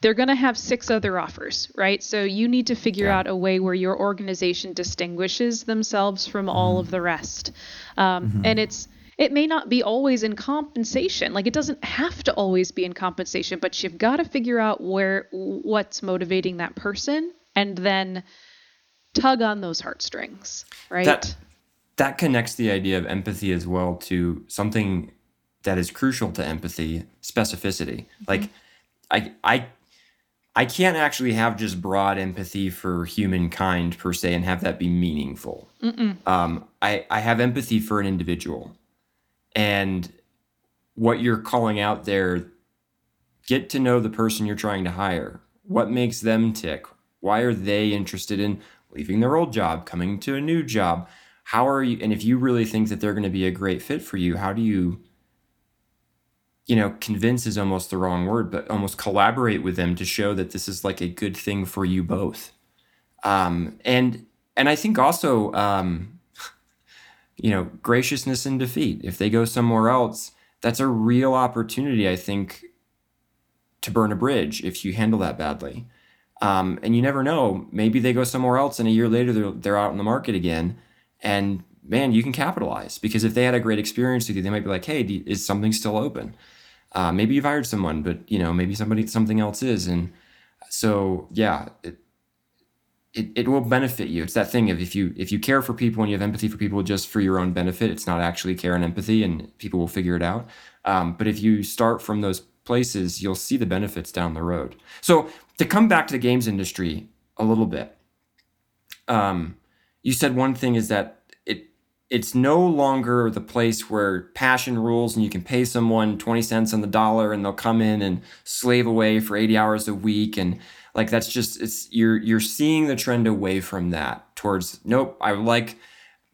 they're going to have six other offers, right? So you need to figure yeah. out a way where your organization distinguishes themselves from mm-hmm. all of the rest. Um, mm-hmm. And it's it may not be always in compensation. Like it doesn't have to always be in compensation, but you've got to figure out where what's motivating that person and then tug on those heartstrings, right? That that connects the idea of empathy as well to something that is crucial to empathy, specificity. Mm-hmm. Like I I I can't actually have just broad empathy for humankind per se and have that be meaningful. Um, I, I have empathy for an individual. And what you're calling out there, get to know the person you're trying to hire. What makes them tick? Why are they interested in leaving their old job, coming to a new job? How are you? And if you really think that they're going to be a great fit for you, how do you you know, convince is almost the wrong word, but almost collaborate with them to show that this is like a good thing for you both. Um, and and I think also, um, *laughs* you know, graciousness in defeat. If they go somewhere else, that's a real opportunity, I think, to burn a bridge if you handle that badly. Um, and you never know. Maybe they go somewhere else, and a year later they're, they're out in the market again. And man, you can capitalize because if they had a great experience with you, they might be like, "Hey, is something still open?" Uh, maybe you've hired someone, but you know maybe somebody something else is, and so yeah, it, it it will benefit you. It's that thing of if you if you care for people and you have empathy for people just for your own benefit, it's not actually care and empathy, and people will figure it out. Um, but if you start from those places, you'll see the benefits down the road. So to come back to the games industry a little bit, um, you said one thing is that it's no longer the place where passion rules and you can pay someone 20 cents on the dollar and they'll come in and slave away for 80 hours a week. And like that's just it's you're you're seeing the trend away from that towards nope i would like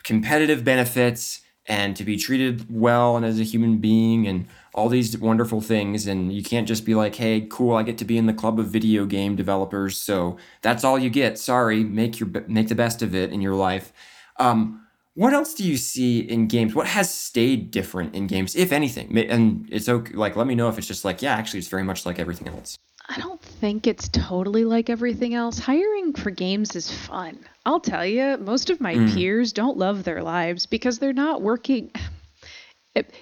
competitive benefits and to be treated well and as a human being and all these wonderful things. And you can't just be like hey cool i get to be in the club of video game developers. So that's all you get. Sorry make your make the best of it in your life. Um, what else do you see in games? What has stayed different in games, if anything? And it's okay. Like, let me know if it's just like, yeah, actually, it's very much like everything else. I don't think it's totally like everything else. Hiring for games is fun. I'll tell you, most of my mm. peers don't love their lives because they're not working. *sighs*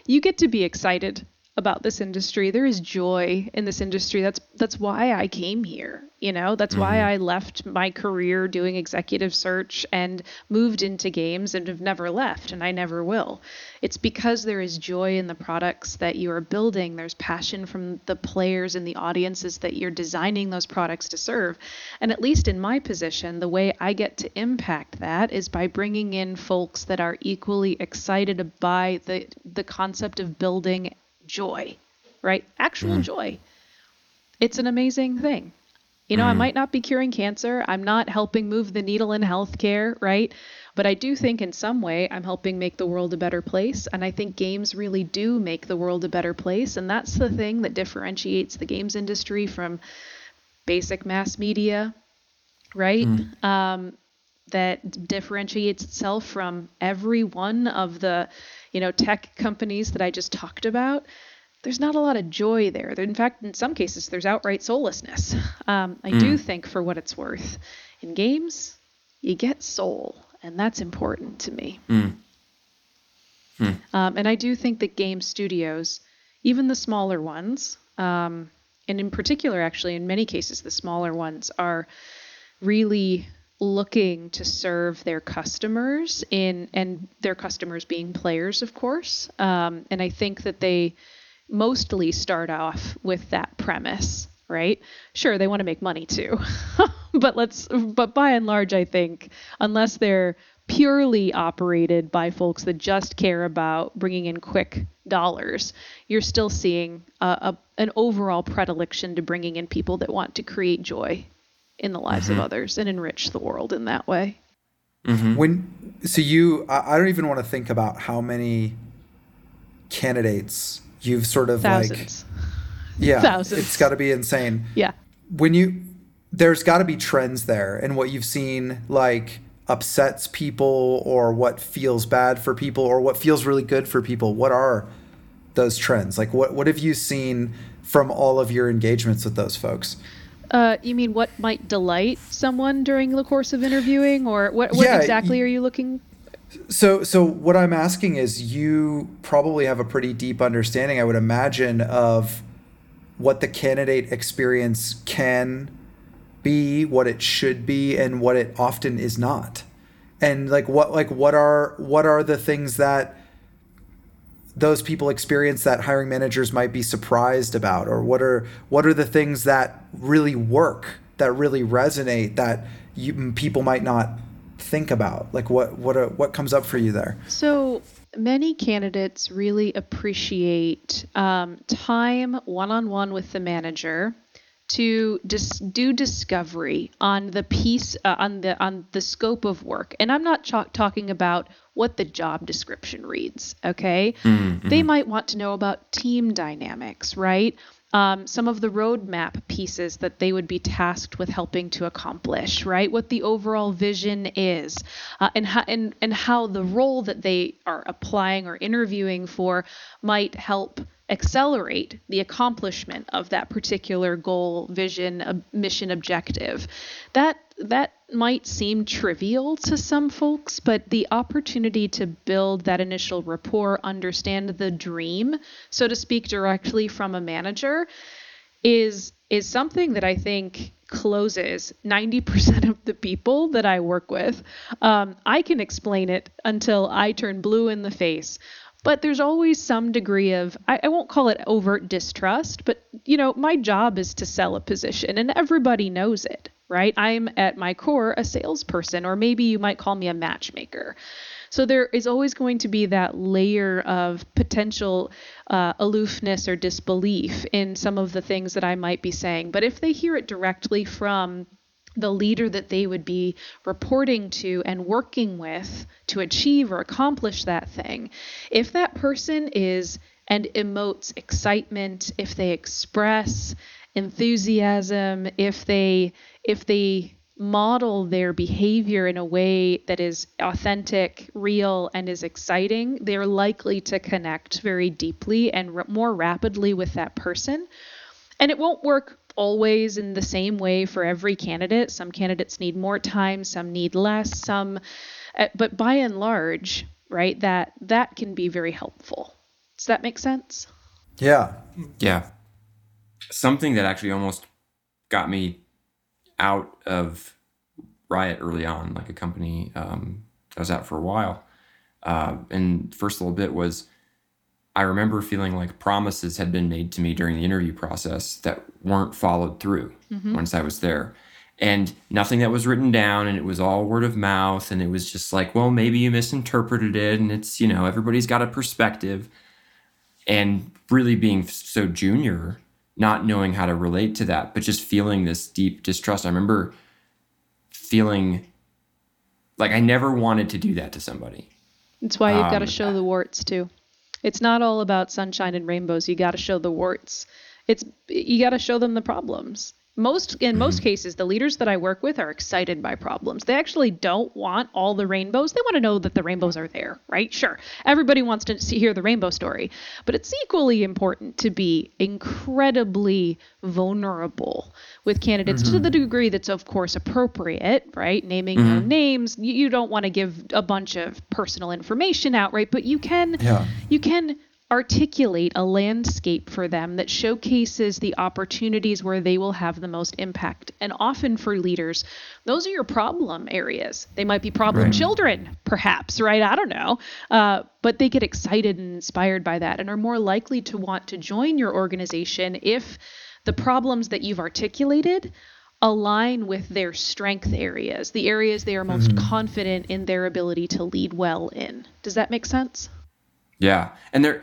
You get to be excited about this industry. There is joy in this industry. That's that's why I came here. You know, that's mm-hmm. why I left my career doing executive search and moved into games and have never left and I never will. It's because there is joy in the products that you are building. There's passion from the players and the audiences that you're designing those products to serve. And at least in my position, the way I get to impact that is by bringing in folks that are equally excited by the the concept of building joy, right? Actual mm. joy. It's an amazing thing. You know, mm. I might not be curing cancer. I'm not helping move the needle in healthcare, right? But I do think in some way I'm helping make the world a better place. And I think games really do make the world a better place. And that's the thing that differentiates the games industry from basic mass media, right? Mm. Um, that differentiates itself from every one of the you know, tech companies that I just talked about, there's not a lot of joy there. In fact, in some cases, there's outright soullessness. Um, I mm. do think, for what it's worth, in games, you get soul, and that's important to me. Mm. Mm. Um, and I do think that game studios, even the smaller ones, um, and in particular, actually, in many cases, the smaller ones are really looking to serve their customers in and their customers being players of course. Um, and i think that they mostly start off with that premise right? Sure they want to make money too *laughs* but let's but by and large i think unless they're purely operated by folks that just care about bringing in quick dollars you're still seeing a, a, an overall predilection to bringing in people that want to create joy in the lives mm-hmm. of others and enrich the world in that way. Mm-hmm. When so you, I don't even want to think about how many candidates you've sort of Thousands. like, yeah, Thousands. it's got to be insane. Yeah. When you, there's got to be trends there, and what you've seen, like upsets people or what feels bad for people or what feels really good for people? What are those trends? Like what what have you seen from all of your engagements with those folks? Uh, you mean what might delight someone during the course of interviewing, or what, what yeah, exactly are you looking? So, so what I'm asking is, you probably have a pretty deep understanding, I would imagine, of what the candidate experience can be, what it should be, and what it often is not, and like what, like what are what are the things that those people experience that hiring managers might be surprised about? Or what are what are the things that really work that really resonate that you, people might not think about? Like what what are, what comes up for you there? So many candidates really appreciate um, time one-on-one with the manager to dis- do discovery on the piece uh, on the on the scope of work. And i'm not ch- talking about what the job description reads okay? Mm-hmm. they might want to know about team dynamics right um, some of the roadmap pieces that they would be tasked with helping to accomplish, right? What the overall vision is, uh, and how and, and how the role that they are applying or interviewing for might help accelerate the accomplishment of that particular goal, vision, mission, objective. That that might seem trivial to some folks, but the opportunity to build that initial rapport, understand the dream, so to speak, directly from a manager, is is something that I think closes 90% of the people that I work with. Um, I can explain it until I turn blue in the face, but there's always some degree of I, I, won't call it overt distrust but you know my job is to sell a position and everybody knows it right? I'm at my core a salesperson or maybe you might call me a matchmaker. So there is always going to be that layer of potential uh, aloofness or disbelief in some of the things that i might be saying. But if they hear it directly from the leader that they would be reporting to and working with to achieve or accomplish that thing, if that person is and emotes excitement, if they express enthusiasm, if they if they model their behavior in a way that is authentic, real, and is exciting, they're likely to connect very deeply and r- more rapidly with that person. And it won't work always in the same way for every candidate. Some candidates need more time, some need less, some uh, but by and large, right, that that can be very helpful. Does that make sense? Yeah. Yeah. Something that actually almost got me out of Riot early on, like a company um, I was at for a while. Uh, and first little bit was I remember feeling like promises had been made to me during the interview process that weren't followed through mm-hmm. once I was there. And nothing that was written down, and it was all word of mouth. And it was just like, well, maybe you misinterpreted it. And it's, you know, everybody's got a perspective. And really being so junior, not knowing how to relate to that, but just feeling this deep distrust. I remember feeling like I never wanted to do that to somebody. That's why you've um, got to show the warts too. It's not all about sunshine and rainbows. You got to show the warts. It's you got to show them the problems most in mm-hmm. most cases the leaders that i work with are excited by problems they actually don't want all the rainbows they want to know that the rainbows are there right sure everybody wants to see, hear the rainbow story but it's equally important to be incredibly vulnerable with candidates mm-hmm. to the degree that's of course appropriate right naming mm-hmm. no names you, you don't want to give a bunch of personal information out right but you can yeah. you can articulate a landscape for them that showcases the opportunities where they will have the most impact. And often for leaders, those are your problem areas. They might be problem right. children, perhaps, right? I don't know. Uh, but they get excited and inspired by that and are more likely to want to join your organization if the problems that you've articulated align with their strength areas, the areas they are most mm-hmm. confident in their ability to lead well in. Does that make sense? Yeah. And there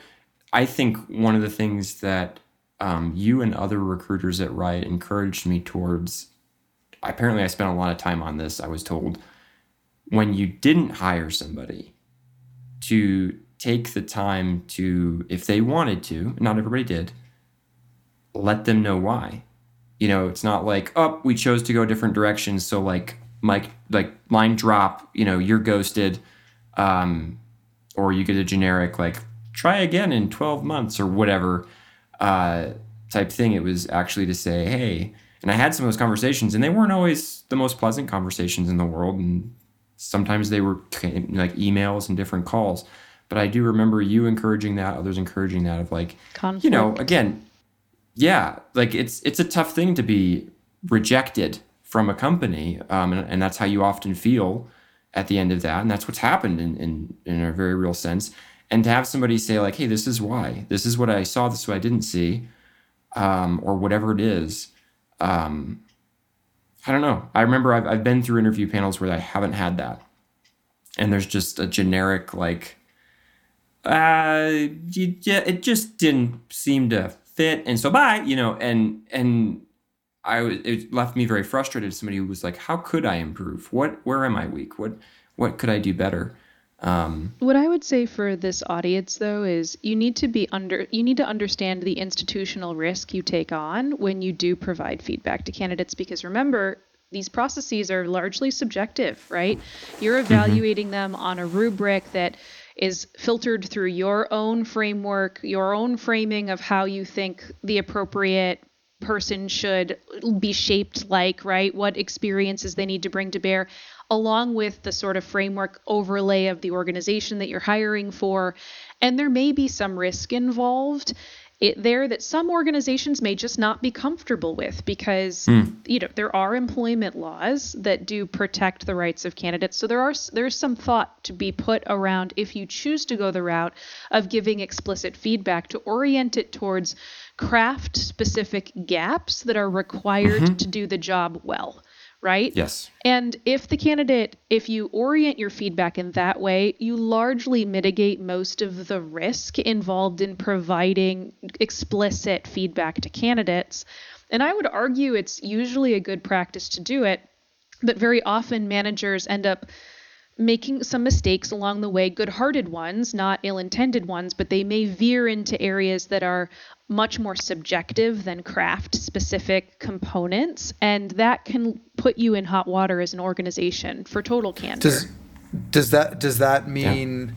I think one of the things that um, you and other recruiters at Riot encouraged me towards, apparently, I spent a lot of time on this, I was told, when you didn't hire somebody to take the time to, if they wanted to, not everybody did, let them know why. You know, it's not like, oh, we chose to go different directions. So, like, mic like line drop, you know, you're ghosted, um, or you get a generic like try again in 12 months or whatever uh, type thing. It was actually to say, hey, and I had some of those conversations, and they weren't always the most pleasant conversations in the world, and sometimes they were like emails and different calls. But I do remember you encouraging that, others encouraging that of like, Conflict. you know, again, yeah, like it's it's a tough thing to be rejected from a company, um, and, and that's how you often feel at the end of that, and that's what's happened in, in in a very real sense. And to have somebody say like, "Hey, this is why. This is what I saw. This is what I didn't see," um, or whatever it is. Um, I don't know. I remember I've, I've been through interview panels where I haven't had that, and there's just a generic like, uh, you, it just didn't seem to fit, and so bye, you know, and and I it left me very frustrated. Somebody who was like, "How could I improve? What where am I weak? What what could I do better?" Um, what I would say for this audience though is you need to be under you need to understand the institutional risk you take on when you do provide feedback to candidates because remember these processes are largely subjective, right? You're mm-hmm. evaluating mm-hmm. them on a rubric that is filtered through your own framework, your own framing of how you think the appropriate person should be shaped like, right? What experiences they need to bring to bear along with the sort of framework overlay of the organization that you're hiring for. And there may be some risk involved it, there that some organizations may just not be comfortable with because mm. you know there are employment laws that do protect the rights of candidates so there are there's some thought to be put around if you choose to go the route of giving explicit feedback to orient it towards craft specific gaps that are required mm-hmm. to do the job well right? Yes. And if the candidate, if you orient your feedback in that way, you largely mitigate most of the risk involved in providing explicit feedback to candidates. And I would argue it's usually a good practice to do it, but very often managers end up making some mistakes along the way, good hearted ones, not ill intended ones, but they may veer into areas that are much more subjective than craft specific components. And that can put you in hot water as an organization for total candor. Does, does that does that mean yeah.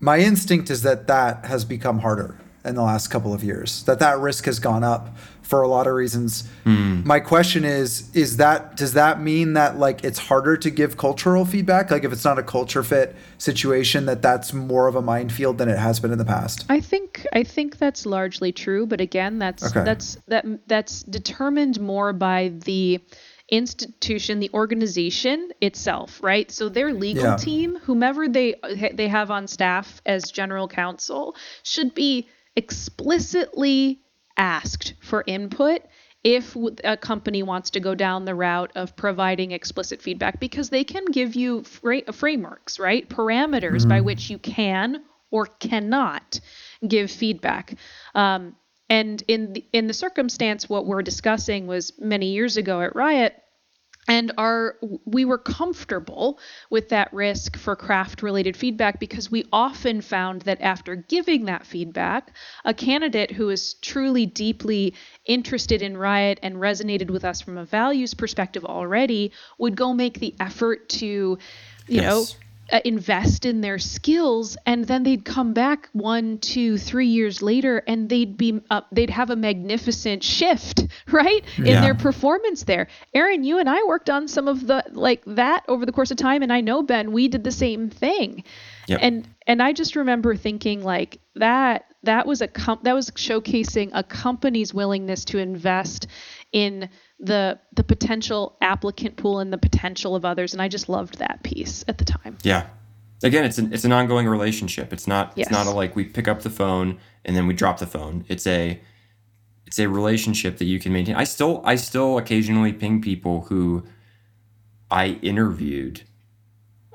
my instinct is that that has become harder in the last couple of years that that risk has gone up for a lot of reasons. Mm. My question is is that does that mean that like it's harder to give cultural feedback like if it's not a culture fit situation that that's more of a minefield than it has been in the past? I think I think that's largely true, but again, that's okay. that's that that's determined more by the institution, the organization itself, right? So their legal yeah. team, whomever they they have on staff as general counsel, should be explicitly asked for input if a company wants to go down the route of providing explicit feedback because they can give you fra- frameworks, right? Parameters mm-hmm. by which you can or cannot give feedback. Um, and in the, in the circumstance, what we're discussing was many years ago at Riot and our we were comfortable with that risk for craft related feedback because we often found that after giving that feedback a candidate who is truly deeply interested in riot and resonated with us from a values perspective already would go make the effort to you yes. know uh, invest in their skills and then they'd come back one two three years later and they'd be they'd have a magnificent shift *laughs* right in yeah. their performance there aaron you and i worked on some of the like that over the course of time and i know ben we did the same thing yep. and and i just remember thinking like that that was a com- that was showcasing a company's willingness to invest in the the potential applicant pool and the potential of others and I just loved that piece at the time. Yeah. Again, it's an it's an ongoing relationship. It's not yes. it's not a like we pick up the phone and then we drop the phone. It's a it's a relationship that you can maintain. I still I still occasionally ping people who I interviewed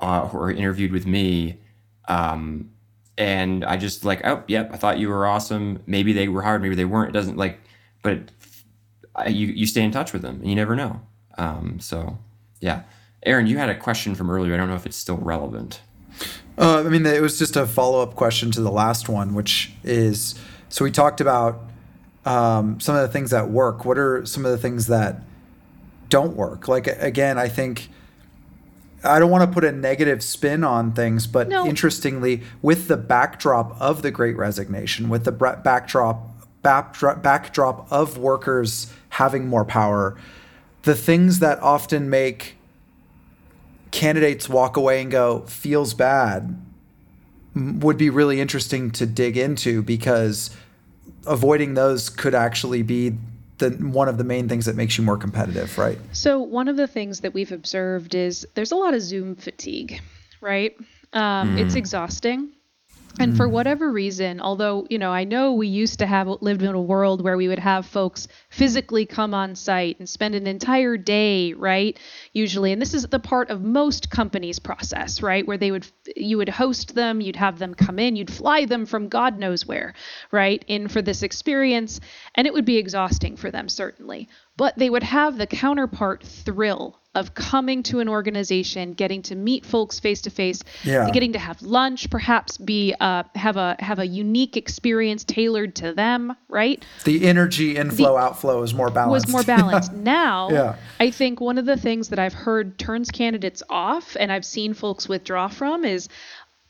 uh, or interviewed with me um, and I just like, oh, yep, I thought you were awesome. Maybe they were hired, maybe they weren't. It doesn't like, but you you stay in touch with them and you never know. Um, so yeah, Aaron, you had a question from earlier. I don't know if it's still relevant. Uh, I mean, it was just a follow up question to the last one, which is so we talked about um, some of the things that work. What are some of the things that don't work? Like again, I think I don't want to put a negative spin on things, but No. interestingly, with the backdrop of the Great Resignation, with the bra- backdrop backdrop backdrop of workers having more power, the things that often make candidates walk away and go feels bad would be really interesting to dig into because avoiding those could actually be the one of the main things that makes you more competitive, right? So, one of the things that we've observed is there's a lot of Zoom fatigue, right? Um, It's exhausting. And for mm. whatever reason, although, you know, I know we used to have lived in a world where we would have folks physically come on site and spend an entire day, right? Usually, and this is the part of most companies' process, right? Where they would, you would host them, you'd have them come in, you'd fly them from God knows where, right? In for this experience. And it would be exhausting for them, certainly. But they would have the counterpart thrill of coming to an organization, getting to meet folks face to face, getting to have lunch, perhaps be uh, have a have a unique experience tailored to them, right? The energy inflow outflow is more balanced. was more *laughs* balanced. now, Yeah. I think one of the things that I've heard turns candidates off and I've seen folks withdraw from is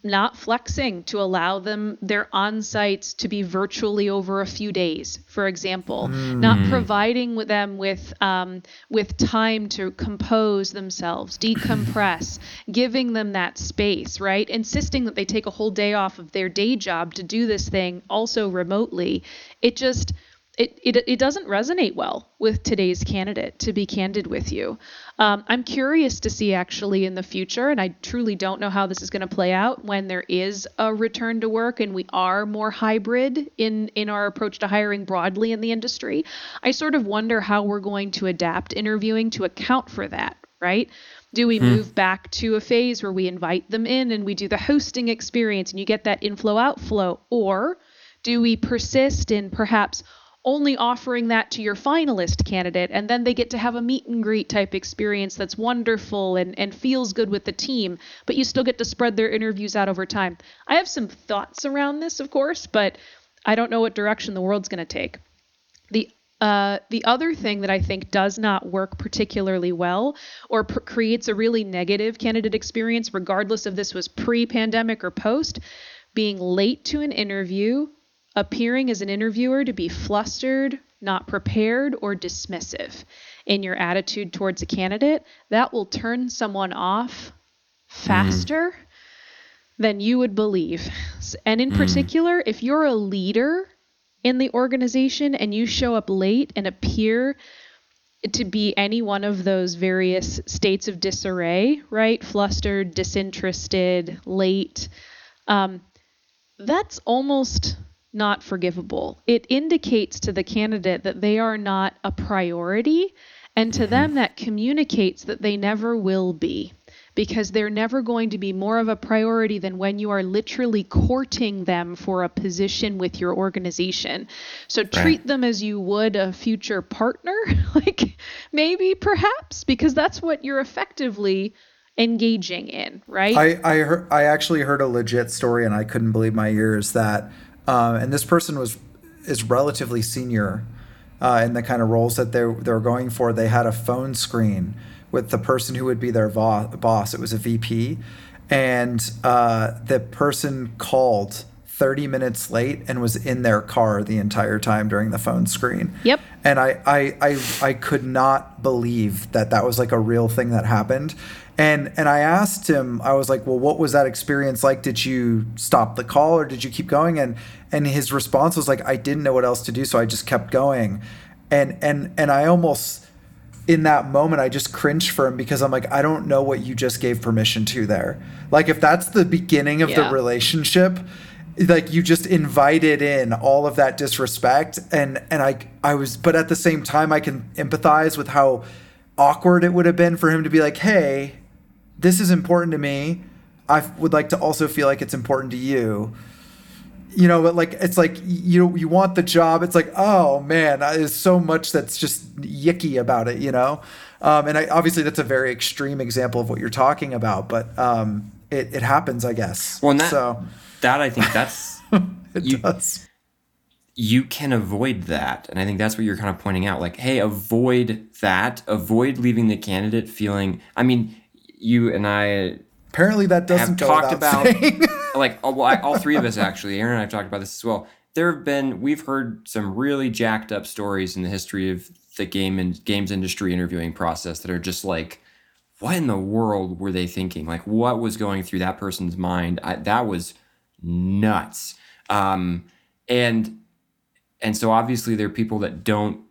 not flexing to allow them their on sites to be virtually over a few days, for example, not providing with them with um, with time to compose themselves, decompress, *clears throat* giving them that space, right? Insisting that they take a whole day off of their day job to do this thing also remotely. It just it, it, it doesn't resonate well with today's candidate, to be candid with you. Um, I'm curious to see actually in the future, and I truly don't know how this is going to play out when there is a return to work and we are more hybrid in, in our approach to hiring broadly in the industry. I sort of wonder how we're going to adapt interviewing to account for that, right? Do we move back to a phase where we invite them in and we do the hosting experience and you get that inflow outflow? Or do we persist in perhaps only offering that to your finalist candidate and then they get to have a meet and greet type experience that's wonderful and, and feels good with the team but you still get to spread their interviews out over time. I have some thoughts around this of course but i don't know what direction the world's going to take. The uh, the other thing that I think does not work particularly well or pr- creates a really negative candidate experience, regardless of this was pre pandemic or post, being late to an interview, appearing as an interviewer to be flustered, not prepared, or dismissive in your attitude towards a candidate, that will turn someone off faster than you would believe. And in particular, if you're a leader in the organization and you show up late and appear to be any one of those various states of disarray, right? Flustered, disinterested, late. Um, that's almost not forgivable. It indicates to the candidate that they are not a priority, and to mm-hmm. them, that communicates that they never will be because they're never going to be more of a priority than when you are literally courting them for a position with your organization. So treat them as you would a future partner, *laughs* like maybe perhaps, because that's what you're effectively engaging in, right? I I, heard, I actually heard a legit story and I couldn't believe my ears that, uh, and this person was is relatively senior uh, in the kind of roles that they they were going for. They had a phone screen with the person who would be their vo- boss. It was a VP, and uh, the person called. 30 minutes late and was in their car the entire time during the phone screen. Yep. And I, I, I, I could not believe that that was like a real thing that happened. And and I asked him, I was like, well, what was that experience like? Did you stop the call or did you keep going? And and his response was like, I didn't know what else to do, so I just kept going. And and and I almost in that moment I just cringed for him because I'm like, I don't know what you just gave permission to there. Like if that's the beginning of Yeah. the relationship, like you just invited in all of that disrespect and and I I was but at the same time I can empathize with how awkward it would have been for him to be like, "Hey, this is important to me. I would like to also feel like it's important to you." You know, but like it's like you you want the job. It's like, oh man, there's so much that's just yicky about it, you know. Um, and I, obviously, that's a very extreme example of what you're talking about, but um, it it happens, I guess. Well, and that, so that I think that's *laughs* it you- does. you can avoid that. And I think that's what you're kind of pointing out. Like, hey, avoid that. Avoid leaving the candidate feeling. I mean, you and I Apparently, that doesn't have talked about *laughs* like all, all three of us actually aaron and i've talked about this as well. There have been we've heard some really jacked up stories in the history of the game and games industry interviewing process that are just like what in the world were they thinking? Like what was going through that person's mind? I, that was nuts. Um, and and so obviously there are people that don't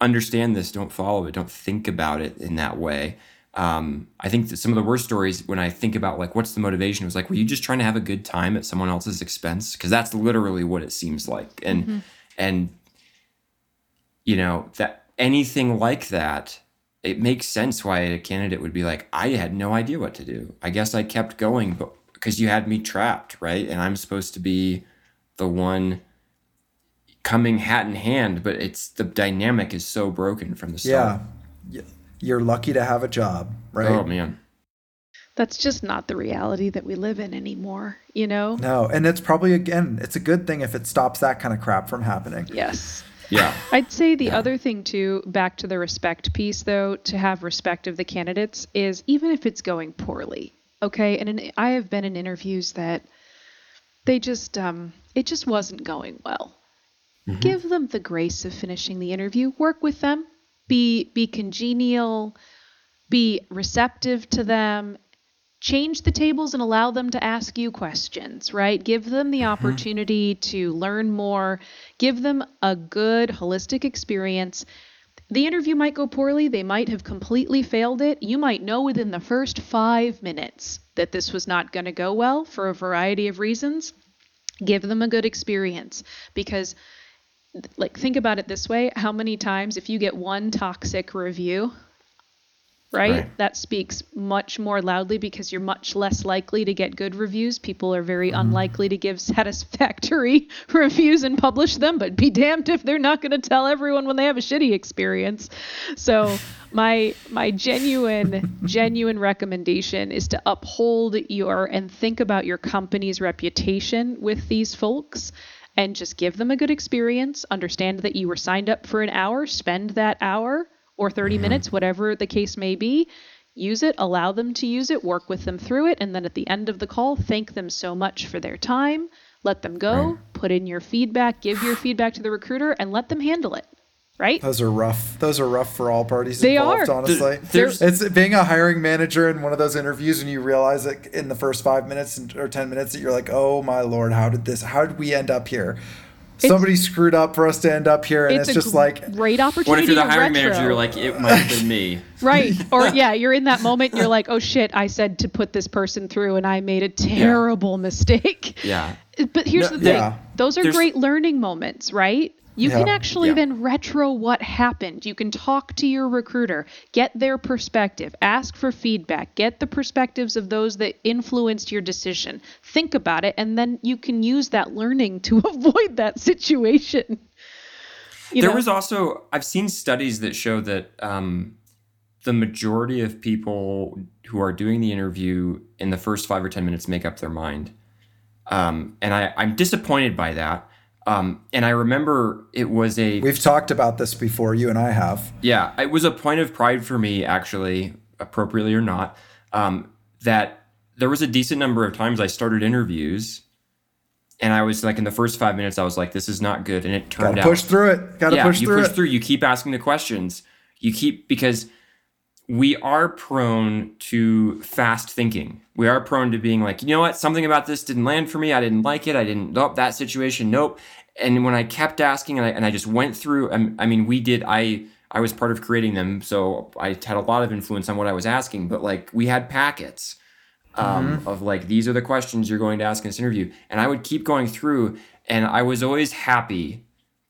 understand this don't follow it don't think about it in that way um, I think that some of the worst stories when I think about like what's the motivation was like, were you just trying to have a good time at someone else's expense? Because that's literally what it seems like. And and you know that anything like that, it makes sense why a candidate would be like, I had no idea what to do. I guess I kept going, but because you had me trapped, right? And I'm supposed to be the one coming hat in hand, but it's the dynamic is so broken from the start. yeah. Y- You're lucky to have a job, right? Oh man. That's just not the reality that we live in anymore, you know? No, and it's probably again, it's a good thing if it stops that kind of crap from happening. Yes. Yeah. I'd say the other thing too, back to the respect piece though, to have respect of the candidates is even if it's going poorly, okay? And in, I have been in interviews that they just um it just wasn't going well. Give them the grace of finishing the interview, work with them, be be congenial, be receptive to them, change the tables and allow them to ask you questions, right? Give them the mm-hmm. opportunity to learn more, give them a good holistic experience. The interview might go poorly, they might have completely failed it. You might know within the first 5 minutes that this was not going to go well for a variety of reasons. Give them a good experience because like think about it this way, how many times if you get one toxic review right? Right. That speaks much more loudly because you're much less likely to get good reviews. People are very mm. unlikely to give *laughs* satisfactory *laughs* reviews and publish them, but be damned if they're not going to tell everyone when they have a shitty experience. So, *laughs* my my genuine genuine recommendation is to uphold your and think about your company's reputation with these folks and just give them a good experience. Understand that you were signed up for an hour, spend that hour or 30 mm-hmm. minutes, whatever the case may be. Use it, allow them to use it, work with them through it, and then at the end of the call, thank them so much for their time. Let them go, put in your feedback, give your *sighs* feedback to the recruiter, and let them handle it. Right? Those are rough. Those are rough for all parties They involved, are. honestly. There's- it's being a hiring manager in one of those interviews and you realize that in the first five minutes or 10 minutes that you're like, oh my Lord, how did this, how did we end up here? Somebody screwed up for us to end up here. And it's, a just gr- like, great opportunity. What if you're the hiring retro. manager? You're like, it might have been me. *laughs* right or yeah you're in that moment and you're like oh shit i said to put this person through and i made a terrible mistake Yeah. but here's No, the thing yeah. those are There's- great learning moments right you can actually Yeah. then retro what happened you can talk to your recruiter get their perspective ask for feedback get the perspectives of those that influenced your decision think about it and then you can use that learning to *laughs* avoid that situation you there know? was also I've seen studies that show that um, the majority of people who are doing the interview in the first five or ten minutes make up their mind, um, and I, I'm disappointed by that. Um, and I remember it was a we've talked about this before, you and I have. yeah, it was a point of pride for me, actually, appropriately or not, um, that there was a decent number of times I started interviews, and I was like, in the first five minutes, I was like, this is not good, and it turned Gotta out push through it. Gotta yeah, push you through push it. through. You keep asking the questions. You keep because we are prone to fast thinking. We are prone to being like, you know what, something about this didn't land for me. I didn't like it. I didn't. Nope, that situation. Nope. And when I kept asking, and I, and I just went through. um, I mean, we did. I I was part of creating them, so I had a lot of influence on what I was asking. But like, we had packets um, Mm-hmm. of like these are the questions you're going to ask in this interview and i would keep going through and i was always happy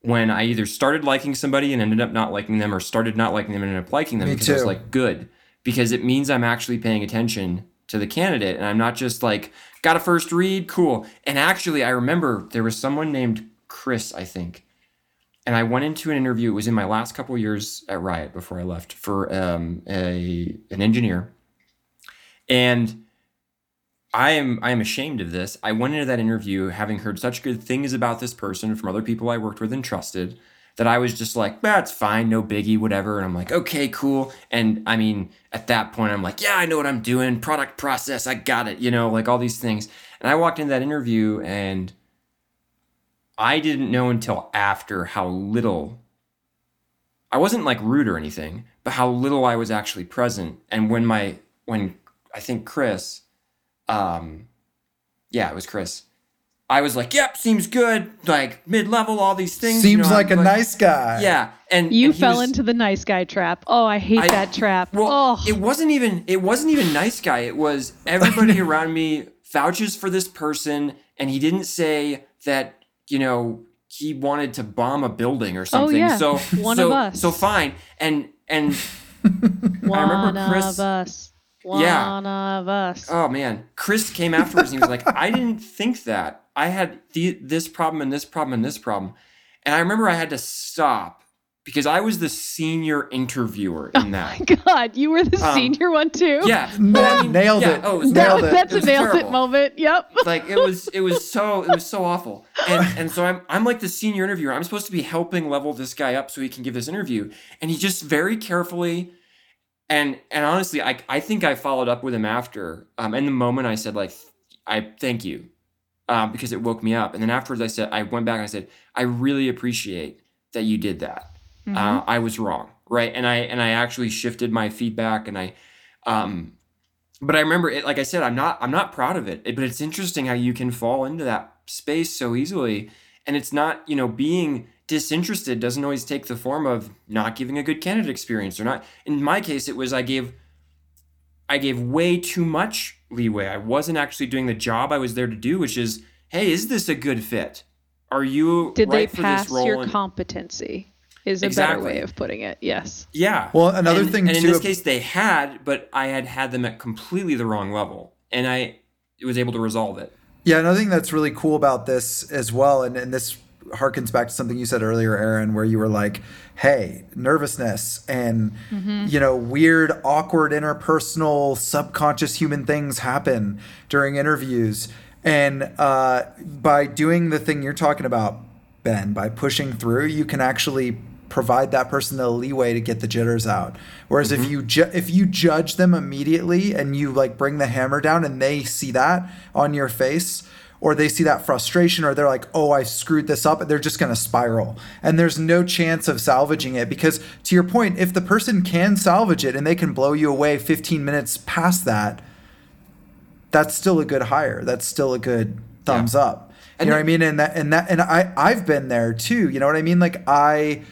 when i either started liking somebody and ended up not liking them or started not liking them and ended up liking them Me because i was like good because it means i'm actually paying attention to the candidate and i'm not just like got a first read? Cool. And actually i remember there was someone named chris i think and I went into an interview. It was in my last couple years at Riot before I left for um, a an engineer, and I am I am ashamed of this. I went into that interview having heard such good things about this person from other people I worked with and trusted that I was just like, that's fine, no biggie, whatever. And I'm like, okay, cool. And I mean, at that point, I'm like, yeah, I know what I'm doing. Product process, I got it, you know, like all these things. And I walked into that interview and I didn't know until after how little I wasn't like rude or anything, but how little I was actually present. And when my when I think Chris, um, yeah, it was Chris. I was like, "Yep, seems good." Like mid level, all these things. Seems you know, like I'm a nice guy. Yeah, and You and fell was- into the nice guy trap. Oh, I hate I- that trap. Well, oh, it wasn't even it wasn't even nice guy. It was everybody *laughs* around me vouches for this person, and he didn't say that you know he wanted to bomb a building or something. Oh, yeah. So One so, of us. So fine, and and *laughs* one remember Chris- of us. One Yeah. of us. oh man, Chris came afterwards and he was like, I *laughs* didn't think that. I had the, this problem and this problem and this problem, and I remember I had to stop because I was the senior interviewer in that. Oh my God, you were the Um, senior one too. Yeah, *laughs* Na- I mean, nailed yeah, it. Oh, it was Nailed terrible. it. That's It a was nailed it moment. Yep. like it was it was so it was so awful and *laughs* and so i'm i'm like the senior interviewer i'm supposed to be helping level this guy up so he can give this interview and he just very carefully and and honestly i i think i followed up with him after um in the moment i said like i thank you um because it woke me up and then afterwards i said i went back and i said i really appreciate that you did that uh, i was wrong right and i and i actually shifted my feedback and i um but I remember it, like I said, I'm not I'm not proud of it. It- But it's interesting how you can fall into that space so easily. And it's not, you know, being disinterested doesn't always take the form of not giving a good candidate experience or not. In my case, it was I gave I gave way too much leeway. I wasn't actually doing the job I was there to do, which is, hey, is this a good fit? Are you Did right they for pass this role? your And- competency? Is a Exactly. better way of putting it. Yes. Yeah. Well, another and, thing and in this case, they had, but I had had them at completely the wrong level, and I was able to resolve it. Yeah, another thing that's really cool about this as well, and, and this harkens back to something you said earlier, Erin, where you were like, hey, nervousness and, you know, weird, awkward, interpersonal, subconscious human things happen during interviews. And uh, by doing the thing you're talking about, Ben, by pushing through, you can actually provide that person the leeway to get the jitters out. Whereas if you ju- if you judge them immediately and you like bring the hammer down and they see that on your face or they see that frustration or they're like, "Oh, I screwed this up," they're just going to spiral. And there's no chance of salvaging it because to your point, if the person can salvage it and they can blow you away 15 minutes past that, that's still a good hire. That's still a good thumbs up. You And know the- what I mean? And that and that and I I've been there too. You know what I mean? Like I,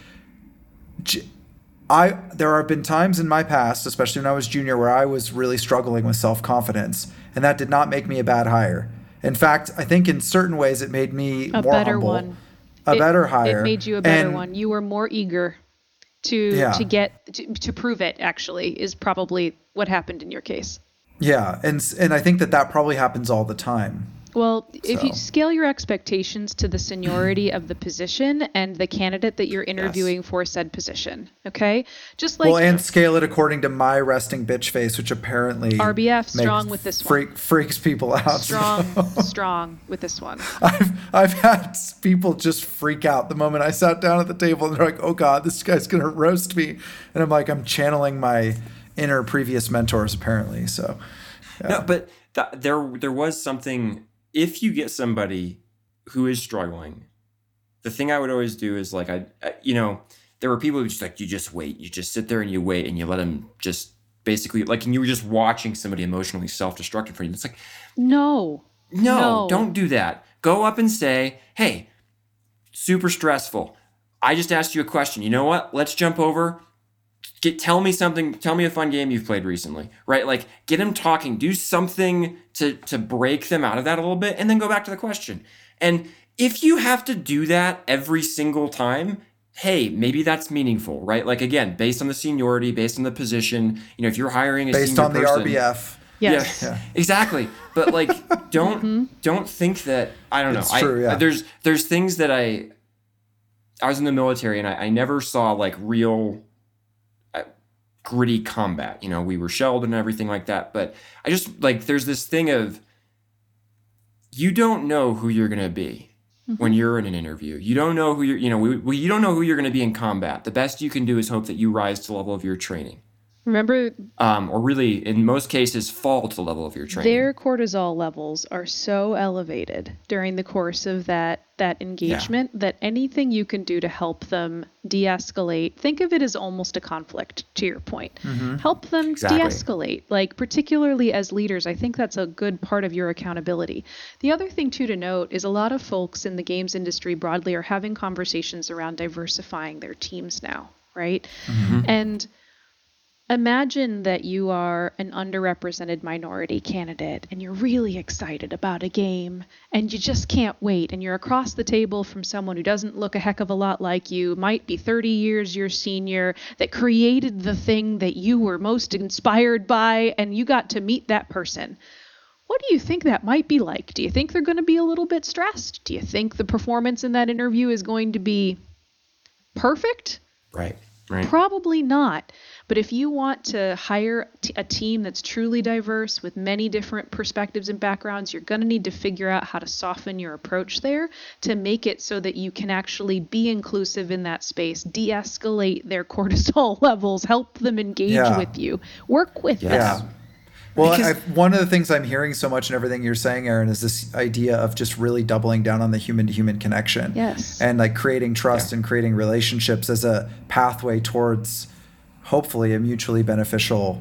I, there have been times in my past, especially when I was junior, where I was really struggling with self confidence, and that did not make me a bad hire. In fact, I think in certain ways it made me A more better humble, one. a It- better hire. It made you a better And- one. You were more eager to Yeah. to get to, to prove it. Actually, is probably what happened in your case. Yeah, and and I think that that probably happens all the time. Well, if you scale your expectations to the seniority of the position and the candidate that you're interviewing for said position, okay? Just like well, and scale it according to my resting bitch face, which apparently RBF, makes- strong with this one. freaks people out. strong, *laughs* strong with this one. I've I've had people just freak out the moment I sat down at the table and they're like, "Oh God, this guy's gonna roast me," and I'm like, I'm channeling my inner previous mentors apparently. So No, but th- there there was something. If you get somebody who is struggling, the thing I would always do is like I, I you know, there were people who just like you just wait, you just sit there and you wait and you let them just basically like and you were just watching somebody emotionally self destruct in front of you. It's like No. no, No. don't do that. Go up and say, hey, super stressful. I just asked you a question. You know what? Let's jump over. Get tell me something. Tell me a fun game you've played recently, right? Like get them talking. Do something to to break them out of that a little bit, and then go back to the question. And if you have to do that every single time, hey, maybe that's meaningful, right? Like again, based on the seniority, based on the position. You know, if you're hiring a based senior on the person, RBF, Yes. yeah, exactly. But like, *laughs* don't mm-hmm. don't think that I don't know. It's I, true, yeah. There's there's things that I I was in the military and I, I never saw like real gritty combat. You know, we were shelled and everything like that. But I just like there's this thing of you don't know who you're gonna be. Mm-hmm. when you're in an interview. You don't know who you're, you know, we, we, you don't know who you're going to be in combat. The best you can do is hope that you rise to the level of your training. Remember, Um, or really, in most cases, fall to the level of your training. their cortisol levels are so elevated during the course of that that engagement that anything you can do to help them de-escalate think of it as almost a conflict to your point. Help them Exactly. de-escalate like particularly as leaders i think that's a good part of your accountability. The other thing too to note is a lot of folks in the games industry broadly are having conversations around diversifying their teams now right? And Imagine that you are an underrepresented minority candidate and you're really excited about a game and you just can't wait and you're across the table from someone who doesn't look a heck of a lot like you, might be 30 years your senior, that created the thing that you were most inspired by and you got to meet that person. What do you think that might be like? Do you think they're going to be a little bit stressed? Do you think the performance in that interview is going to be perfect? right. Right. Probably not. But if you want to hire t- a team that's truly diverse with many different perspectives and backgrounds, you're going to need to figure out how to soften your approach there to make it so that you can actually be inclusive in that space, de escalate their *laughs* cortisol levels, help them engage Yeah. with you, work with Yes. them. Yeah. Well, Because- I, one of the things I'm hearing so much in everything you're saying, Erin, is this idea of just really doubling down on the human to human connection. Yes. And like creating trust and creating relationships as a pathway towards hopefully a mutually beneficial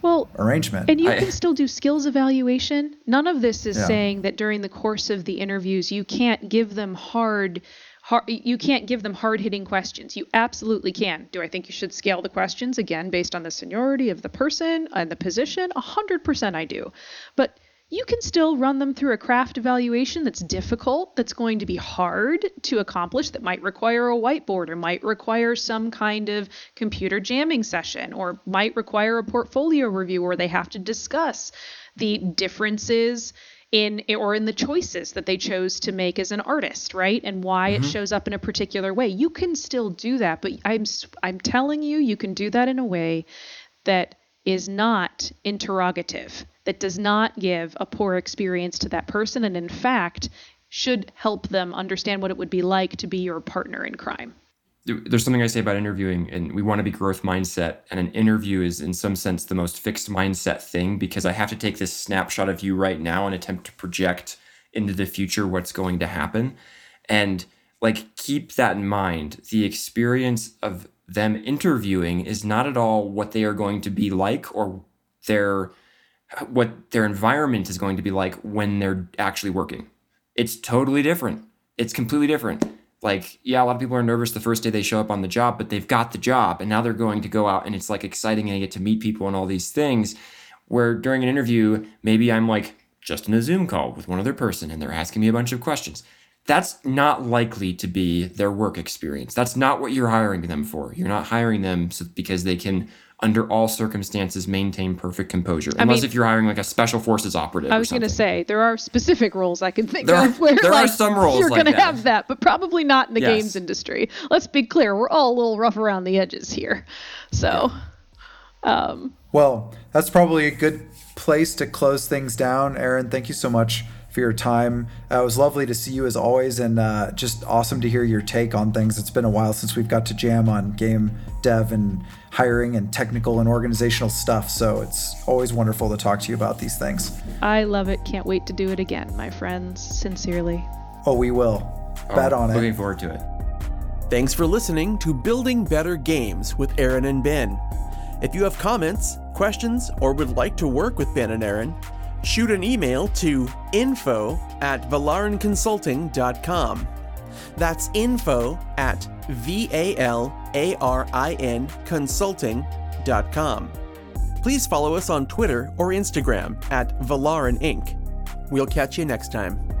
Well, arrangement. And you I- can still do skills evaluation. None of this is Yeah. saying that during the course of the interviews you can't give them hard, hard you can't give them hard-hitting questions. You absolutely can. Do I think you should scale the questions again based on the seniority of the person and the position? A hundred percent I do. But you can still run them through a craft evaluation that's difficult, that's going to be hard to accomplish, that might require a whiteboard or might require some kind of computer jamming session or might require a portfolio review where they have to discuss the differences in or in the choices that they chose to make as an artist, right? And why it mm-hmm. shows up in a particular way. You can still do that, but I'm I'm telling you you can do that in a way that is not interrogative, that does not give a poor experience to that person, and in fact, should help them understand what it would be like to be your partner in crime. There's something I say about interviewing, and we want to be growth mindset. And an interview is, in some sense, the most fixed mindset thing because I have to take this snapshot of you right now and attempt to project into the future what's going to happen. And like, keep that in mind. The experience of them interviewing is not at all what they are going to be like or their what their environment is going to be like when they're actually working. It's totally different. It's completely different. Like, yeah, a lot of people are nervous the first day they show up on the job, but they've got the job and now they're going to go out and it's like exciting and I get to meet people and all these things. Where during an interview, maybe I'm like just in a Zoom call with one other person and they're asking me a bunch of questions. That's not likely to be their work experience. That's not what you're hiring them for. You're not hiring them so, because they can, under all circumstances, maintain perfect composure. Unless mean- if you're hiring like a special forces operative. I was going to say there are specific roles I can think There are- of where there are like, some roles you're like gonna have that, but probably not in the Yes. games industry. Let's be clear, we're all a little rough around the edges here. So, um, Well, that's probably a good place to close things down. Erin, thank you so much for your time. Uh, it was lovely to see you as always, and uh, just awesome to hear your take on things. It's been a while since we've got to jam on game dev and hiring and technical and organizational stuff. So it's always wonderful to talk to you about these things. I love it. Can't wait to do it again, my friends. Sincerely. Oh, we will. Bet Oh, on it. Looking forward to it. Thanks for listening to Building Better Games with Aaron and Ben. If you have comments, questions, or would like to work with Ben and Aaron, shoot an email to info at valarinconsulting.com. That's info at V A L A R I N consulting.com. Please follow us on Twitter or Instagram at Valarin Inc. We'll catch you next time.